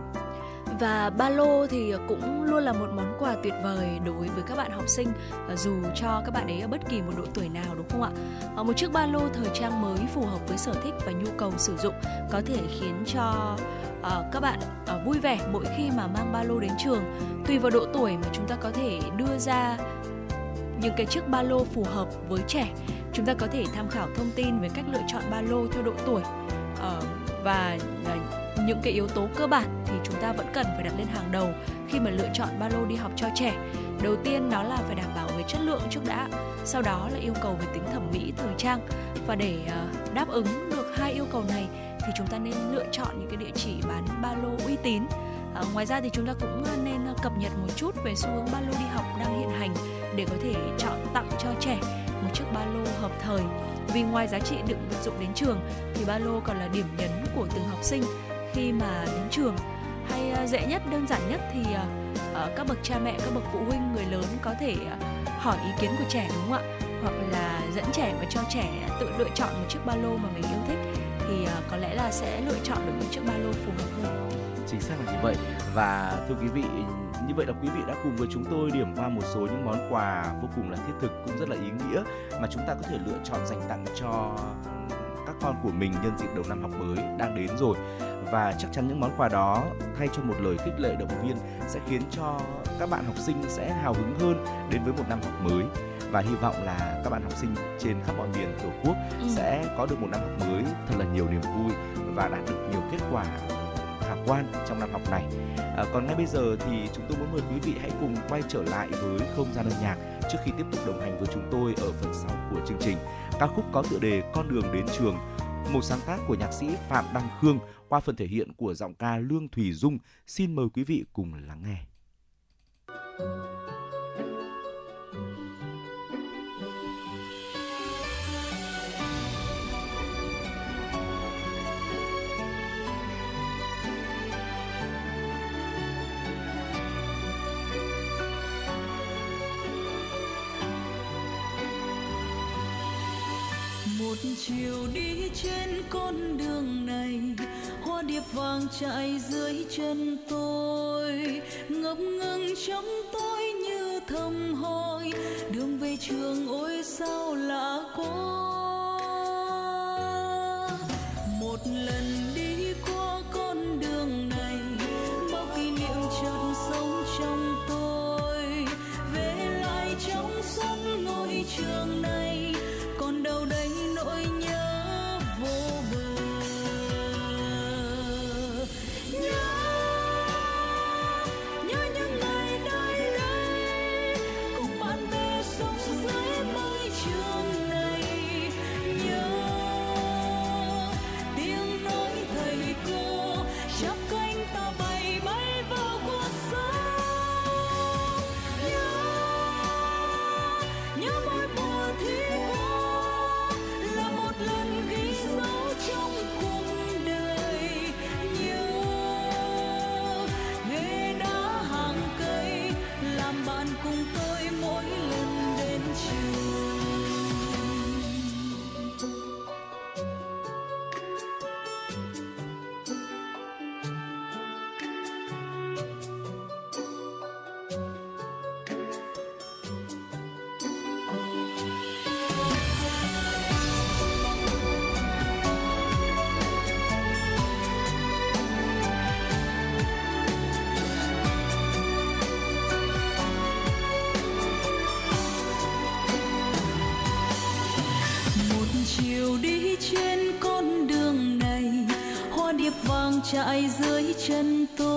Và ba lô thì cũng luôn là một món quà tuyệt vời đối với các bạn học sinh ờ, dù cho các bạn ấy ở bất kỳ một độ tuổi nào đúng không ạ? Ờ, một chiếc ba lô thời trang mới phù hợp với sở thích và nhu cầu sử dụng có thể khiến cho các bạn vui vẻ mỗi khi mà mang ba lô đến trường. Tùy vào độ tuổi mà chúng ta có thể đưa ra những cái chiếc ba lô phù hợp với trẻ chúng ta có thể tham khảo thông tin về cách lựa chọn ba lô theo độ tuổi uh, và uh, những cái yếu tố cơ bản thì chúng ta vẫn cần phải đặt lên hàng đầu khi mà lựa chọn ba lô đi học cho trẻ. Đầu tiên đó là phải đảm bảo về chất lượng trước đã sau đó là yêu cầu về tính thẩm mỹ thời trang. Và để uh, đáp ứng được hai yêu cầu này thì chúng ta nên lựa chọn những cái địa chỉ bán ba lô uy tín. À, ngoài ra thì chúng ta cũng nên cập nhật một chút về xu hướng ba lô đi học đang hiện hành để có thể chọn tặng cho trẻ một chiếc ba lô hợp thời. Vì ngoài giá trị đựng vật dụng đến trường, thì ba lô còn là điểm nhấn của từng học sinh khi mà đến trường. Hay à, dễ nhất, đơn giản nhất thì à, à, các bậc cha mẹ, các bậc phụ huynh, người lớn có thể hỏi ý kiến của trẻ, đúng không ạ? Hoặc là dẫn trẻ và cho trẻ tự lựa chọn một chiếc ba lô mà mình yêu thích, thì có lẽ là sẽ lựa chọn được một chiếc ba lô phù hợp hơn chính xác là như vậy. Và thưa quý vị như vậy là quý vị đã cùng với chúng tôi điểm qua một số những món quà vô cùng là thiết thực cũng rất là ý nghĩa mà chúng ta có thể lựa chọn dành tặng cho các con của mình nhân dịp đầu năm học mới đang đến rồi. Và chắc chắn những món quà đó thay cho một lời khích lệ động viên sẽ khiến cho các bạn học sinh sẽ hào hứng hơn đến với một năm học mới. Và hy vọng là các bạn học sinh trên khắp mọi miền tổ quốc ừ. sẽ có được một năm học mới thật là nhiều niềm vui và đạt được nhiều kết quả quan trong năm học này. À, còn ngay bây giờ thì chúng tôi muốn mời quý vị hãy cùng quay trở lại với không gian âm nhạc trước khi tiếp tục đồng hành với chúng tôi ở phần sau của chương trình. Ca khúc có tựa đề Con đường đến trường một sáng tác của nhạc sĩ Phạm Đăng Khương qua phần thể hiện của giọng ca Lương Thùy Dung. Xin mời quý vị cùng lắng nghe. một chiều đi trên con đường này, hoa điệp vàng chạy dưới chân tôi. Ngập ngừng trong tôi như thầm hỏi đường về trường ôi sao lạ quá. Một lần chạy dưới chân tôi.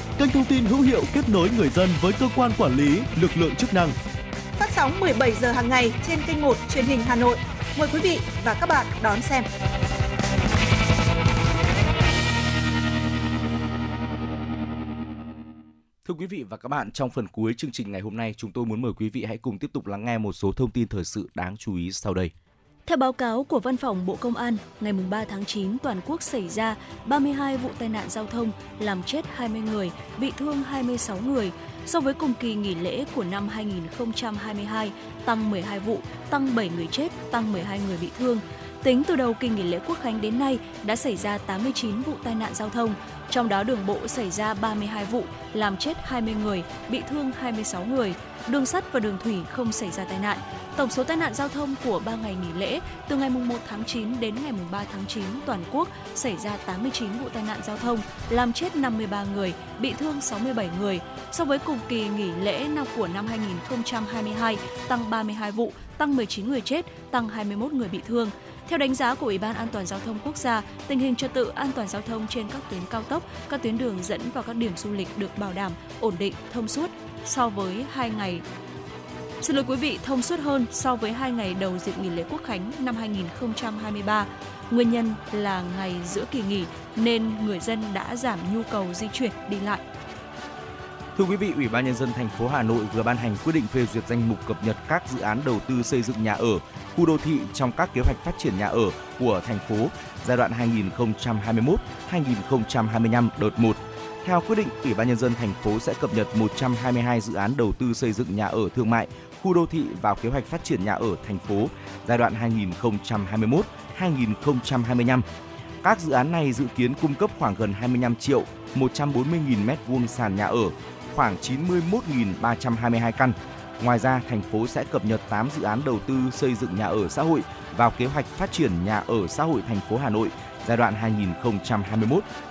kênh thông tin hữu hiệu kết nối người dân với cơ quan quản lý, lực lượng chức năng. Phát sóng 17 giờ hàng ngày trên kênh 1 truyền hình Hà Nội. Mời quý vị và các bạn đón xem. Thưa quý vị và các bạn, trong phần cuối chương trình ngày hôm nay, chúng tôi muốn mời quý vị hãy cùng tiếp tục lắng nghe một số thông tin thời sự đáng chú ý sau đây. Theo báo cáo của Văn phòng Bộ Công an, ngày 3 tháng 9, toàn quốc xảy ra 32 vụ tai nạn giao thông, làm chết 20 người, bị thương 26 người. So với cùng kỳ nghỉ lễ của năm 2022, tăng 12 vụ, tăng 7 người chết, tăng 12 người bị thương. Tính từ đầu kỳ nghỉ lễ Quốc khánh đến nay đã xảy ra 89 vụ tai nạn giao thông, trong đó đường bộ xảy ra 32 vụ, làm chết 20 người, bị thương 26 người. Đường sắt và đường thủy không xảy ra tai nạn. Tổng số tai nạn giao thông của 3 ngày nghỉ lễ từ ngày 1 tháng 9 đến ngày 3 tháng 9 toàn quốc xảy ra 89 vụ tai nạn giao thông, làm chết 53 người, bị thương 67 người. So với cùng kỳ nghỉ lễ năm của năm 2022, tăng 32 vụ, tăng 19 người chết, tăng 21 người bị thương. Theo đánh giá của Ủy ban An toàn giao thông quốc gia, tình hình trật tự an toàn giao thông trên các tuyến cao tốc, các tuyến đường dẫn vào các điểm du lịch được bảo đảm, ổn định, thông suốt so với hai ngày Xin lỗi quý vị, thông suốt hơn so với hai ngày đầu dịp nghỉ lễ Quốc khánh năm 2023. Nguyên nhân là ngày giữa kỳ nghỉ nên người dân đã giảm nhu cầu di chuyển đi lại. Thưa quý vị, Ủy ban nhân dân thành phố Hà Nội vừa ban hành quyết định phê duyệt danh mục cập nhật các dự án đầu tư xây dựng nhà ở, khu đô thị trong các kế hoạch phát triển nhà ở của thành phố giai đoạn 2021-2025 đợt 1. Theo quyết định, Ủy ban nhân dân thành phố sẽ cập nhật 122 dự án đầu tư xây dựng nhà ở thương mại, khu đô thị vào kế hoạch phát triển nhà ở thành phố giai đoạn 2021-2025. Các dự án này dự kiến cung cấp khoảng gần 25 triệu 140 000 m2 sàn nhà ở, khoảng 91.322 căn. Ngoài ra, thành phố sẽ cập nhật 8 dự án đầu tư xây dựng nhà ở xã hội vào kế hoạch phát triển nhà ở xã hội thành phố Hà Nội giai đoạn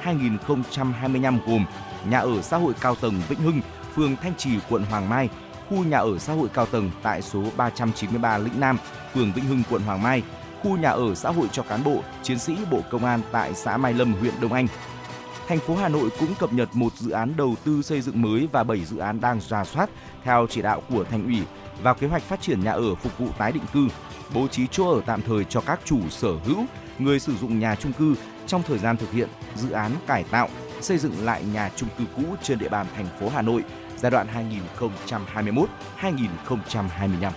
2021-2025 gồm nhà ở xã hội cao tầng Vĩnh Hưng, phường Thanh Trì, quận Hoàng Mai, khu nhà ở xã hội cao tầng tại số 393 Lĩnh Nam, phường Vĩnh Hưng, quận Hoàng Mai, khu nhà ở xã hội cho cán bộ, chiến sĩ Bộ Công an tại xã Mai Lâm, huyện Đông Anh. Thành phố Hà Nội cũng cập nhật một dự án đầu tư xây dựng mới và 7 dự án đang ra soát theo chỉ đạo của thành ủy vào kế hoạch phát triển nhà ở phục vụ tái định cư, bố trí chỗ ở tạm thời cho các chủ sở hữu, người sử dụng nhà chung cư trong thời gian thực hiện dự án cải tạo, xây dựng lại nhà chung cư cũ trên địa bàn thành phố Hà Nội giai đoạn 2021-2025.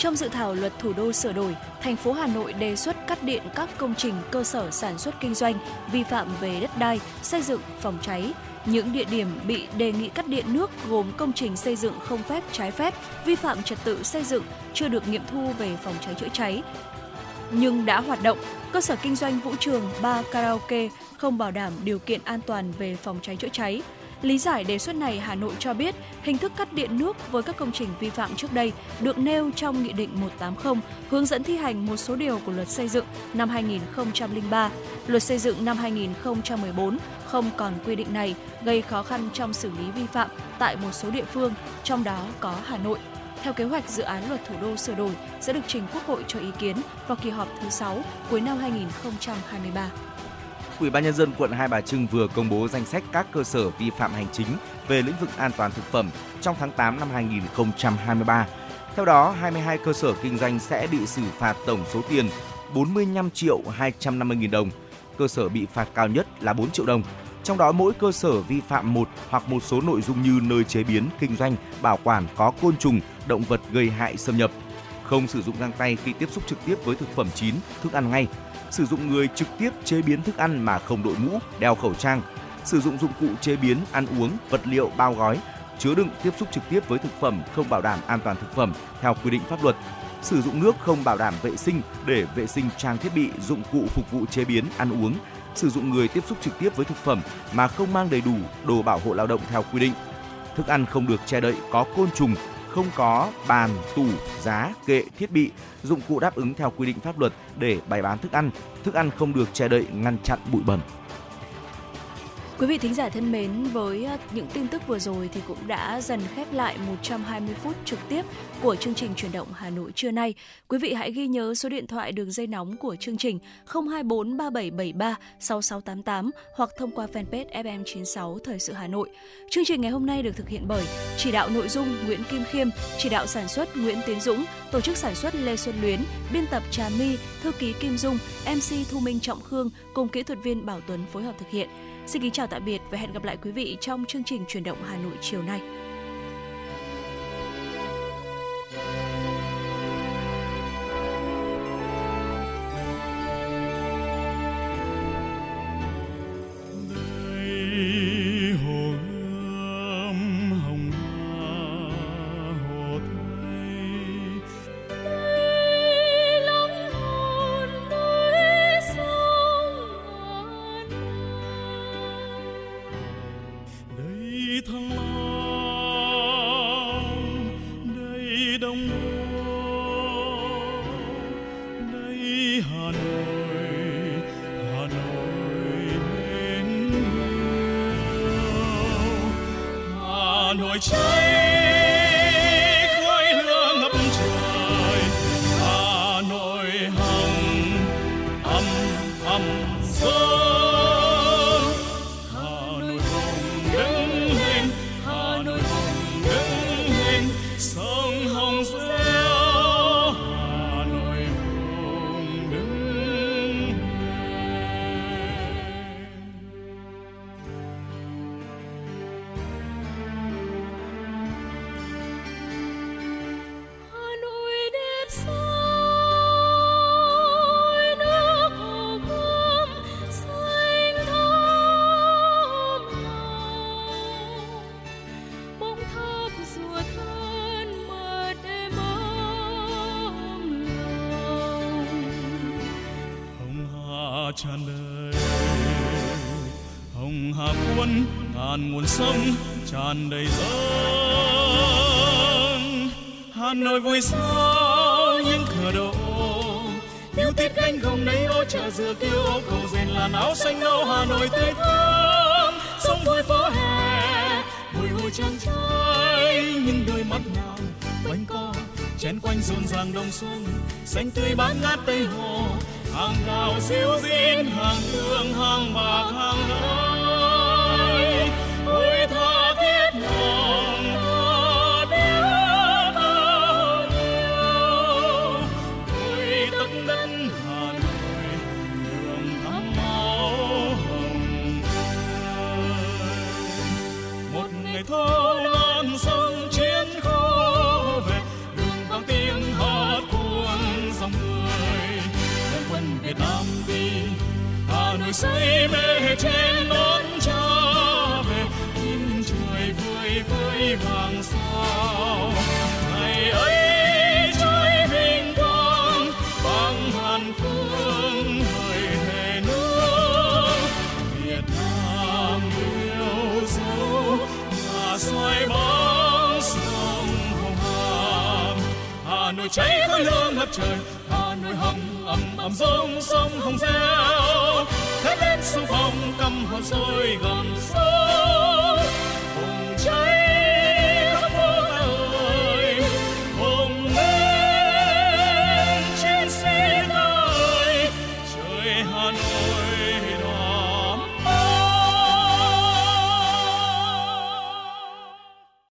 Trong dự thảo luật thủ đô sửa đổi, thành phố Hà Nội đề xuất cắt điện các công trình cơ sở sản xuất kinh doanh vi phạm về đất đai, xây dựng, phòng cháy. Những địa điểm bị đề nghị cắt điện nước gồm công trình xây dựng không phép trái phép, vi phạm trật tự xây dựng, chưa được nghiệm thu về phòng cháy chữa cháy, nhưng đã hoạt động, cơ sở kinh doanh vũ trường, bar, karaoke không bảo đảm điều kiện an toàn về phòng cháy chữa cháy. Lý giải đề xuất này, Hà Nội cho biết hình thức cắt điện nước với các công trình vi phạm trước đây được nêu trong Nghị định 180 hướng dẫn thi hành một số điều của luật xây dựng năm 2003. Luật xây dựng năm 2014 không còn quy định này gây khó khăn trong xử lý vi phạm tại một số địa phương, trong đó có Hà Nội. Theo kế hoạch, dự án luật thủ đô sửa đổi sẽ được trình Quốc hội cho ý kiến vào kỳ họp thứ 6 cuối năm 2023. Ủy ban nhân dân quận Hai Bà Trưng vừa công bố danh sách các cơ sở vi phạm hành chính về lĩnh vực an toàn thực phẩm trong tháng 8 năm 2023. Theo đó, 22 cơ sở kinh doanh sẽ bị xử phạt tổng số tiền 45 triệu 250 nghìn đồng. Cơ sở bị phạt cao nhất là 4 triệu đồng. Trong đó mỗi cơ sở vi phạm một hoặc một số nội dung như nơi chế biến, kinh doanh, bảo quản có côn trùng, động vật gây hại xâm nhập, không sử dụng găng tay khi tiếp xúc trực tiếp với thực phẩm chín, thức ăn ngay, sử dụng người trực tiếp chế biến thức ăn mà không đội mũ, đeo khẩu trang, sử dụng dụng cụ chế biến, ăn uống, vật liệu bao gói, chứa đựng tiếp xúc trực tiếp với thực phẩm không bảo đảm an toàn thực phẩm theo quy định pháp luật, sử dụng nước không bảo đảm vệ sinh để vệ sinh trang thiết bị, dụng cụ phục vụ chế biến, ăn uống, sử dụng người tiếp xúc trực tiếp với thực phẩm mà không mang đầy đủ đồ bảo hộ lao động theo quy định. Thức ăn không được che đậy có côn trùng, không có bàn, tủ, giá, kệ, thiết bị, dụng cụ đáp ứng theo quy định pháp luật để bày bán thức ăn. Thức ăn không được che đậy ngăn chặn bụi bẩn. Quý vị thính giả thân mến, với ờ, những tin tức vừa rồi thì cũng đã dần khép lại 120 phút trực tiếp của chương trình chuyển động Hà Nội trưa nay. Quý vị hãy ghi nhớ số điện thoại đường dây nóng của chương trình 024 3773 6688 hoặc thông qua fanpage FM96 Thời sự Hà Nội. Chương trình ngày hôm nay được thực hiện bởi chỉ đạo nội dung Nguyễn Kim Khiêm, chỉ đạo sản xuất Nguyễn Tiến Dũng, tổ chức sản xuất Lê Xuân Luyến, biên tập Trà My, thư ký Kim Dung, MC Thu Minh Trọng Khương cùng kỹ thuật viên Bảo Tuấn phối hợp thực hiện. Xin kính chào tạm biệt và hẹn gặp lại quý vị trong chương trình truyền động Hà Nội chiều nay. Tràn đầy dâng hà nội vui sao những cửa đổ. Yêu tiết cánh không đầy ô chợ dừa kêu ô cầu rèn làn áo xanh nâu hà nội tươi thắm sông vui phố hè bồi hồi trang trai những đôi mắt nào quanh co. Chén quanh rộn ràng đông xuân, xanh tươi bát ngát tây hồ. Hàng đào diêu diên, hàng hương hàng bạc. Say mê trên đón cha về. Kim trời vơi vơi vàng sao. Ngày ấy trời vinh quang, vang hàn phương hời thề nước Việt Nam yêu dấu và soi bóng sông hồng hàm Hà Nội cháy khói lửa ngập trời, Hà Nội hầm ầm ầm sông sông hồng reo thét lên xung phong cầm hồn sôi gầm sôi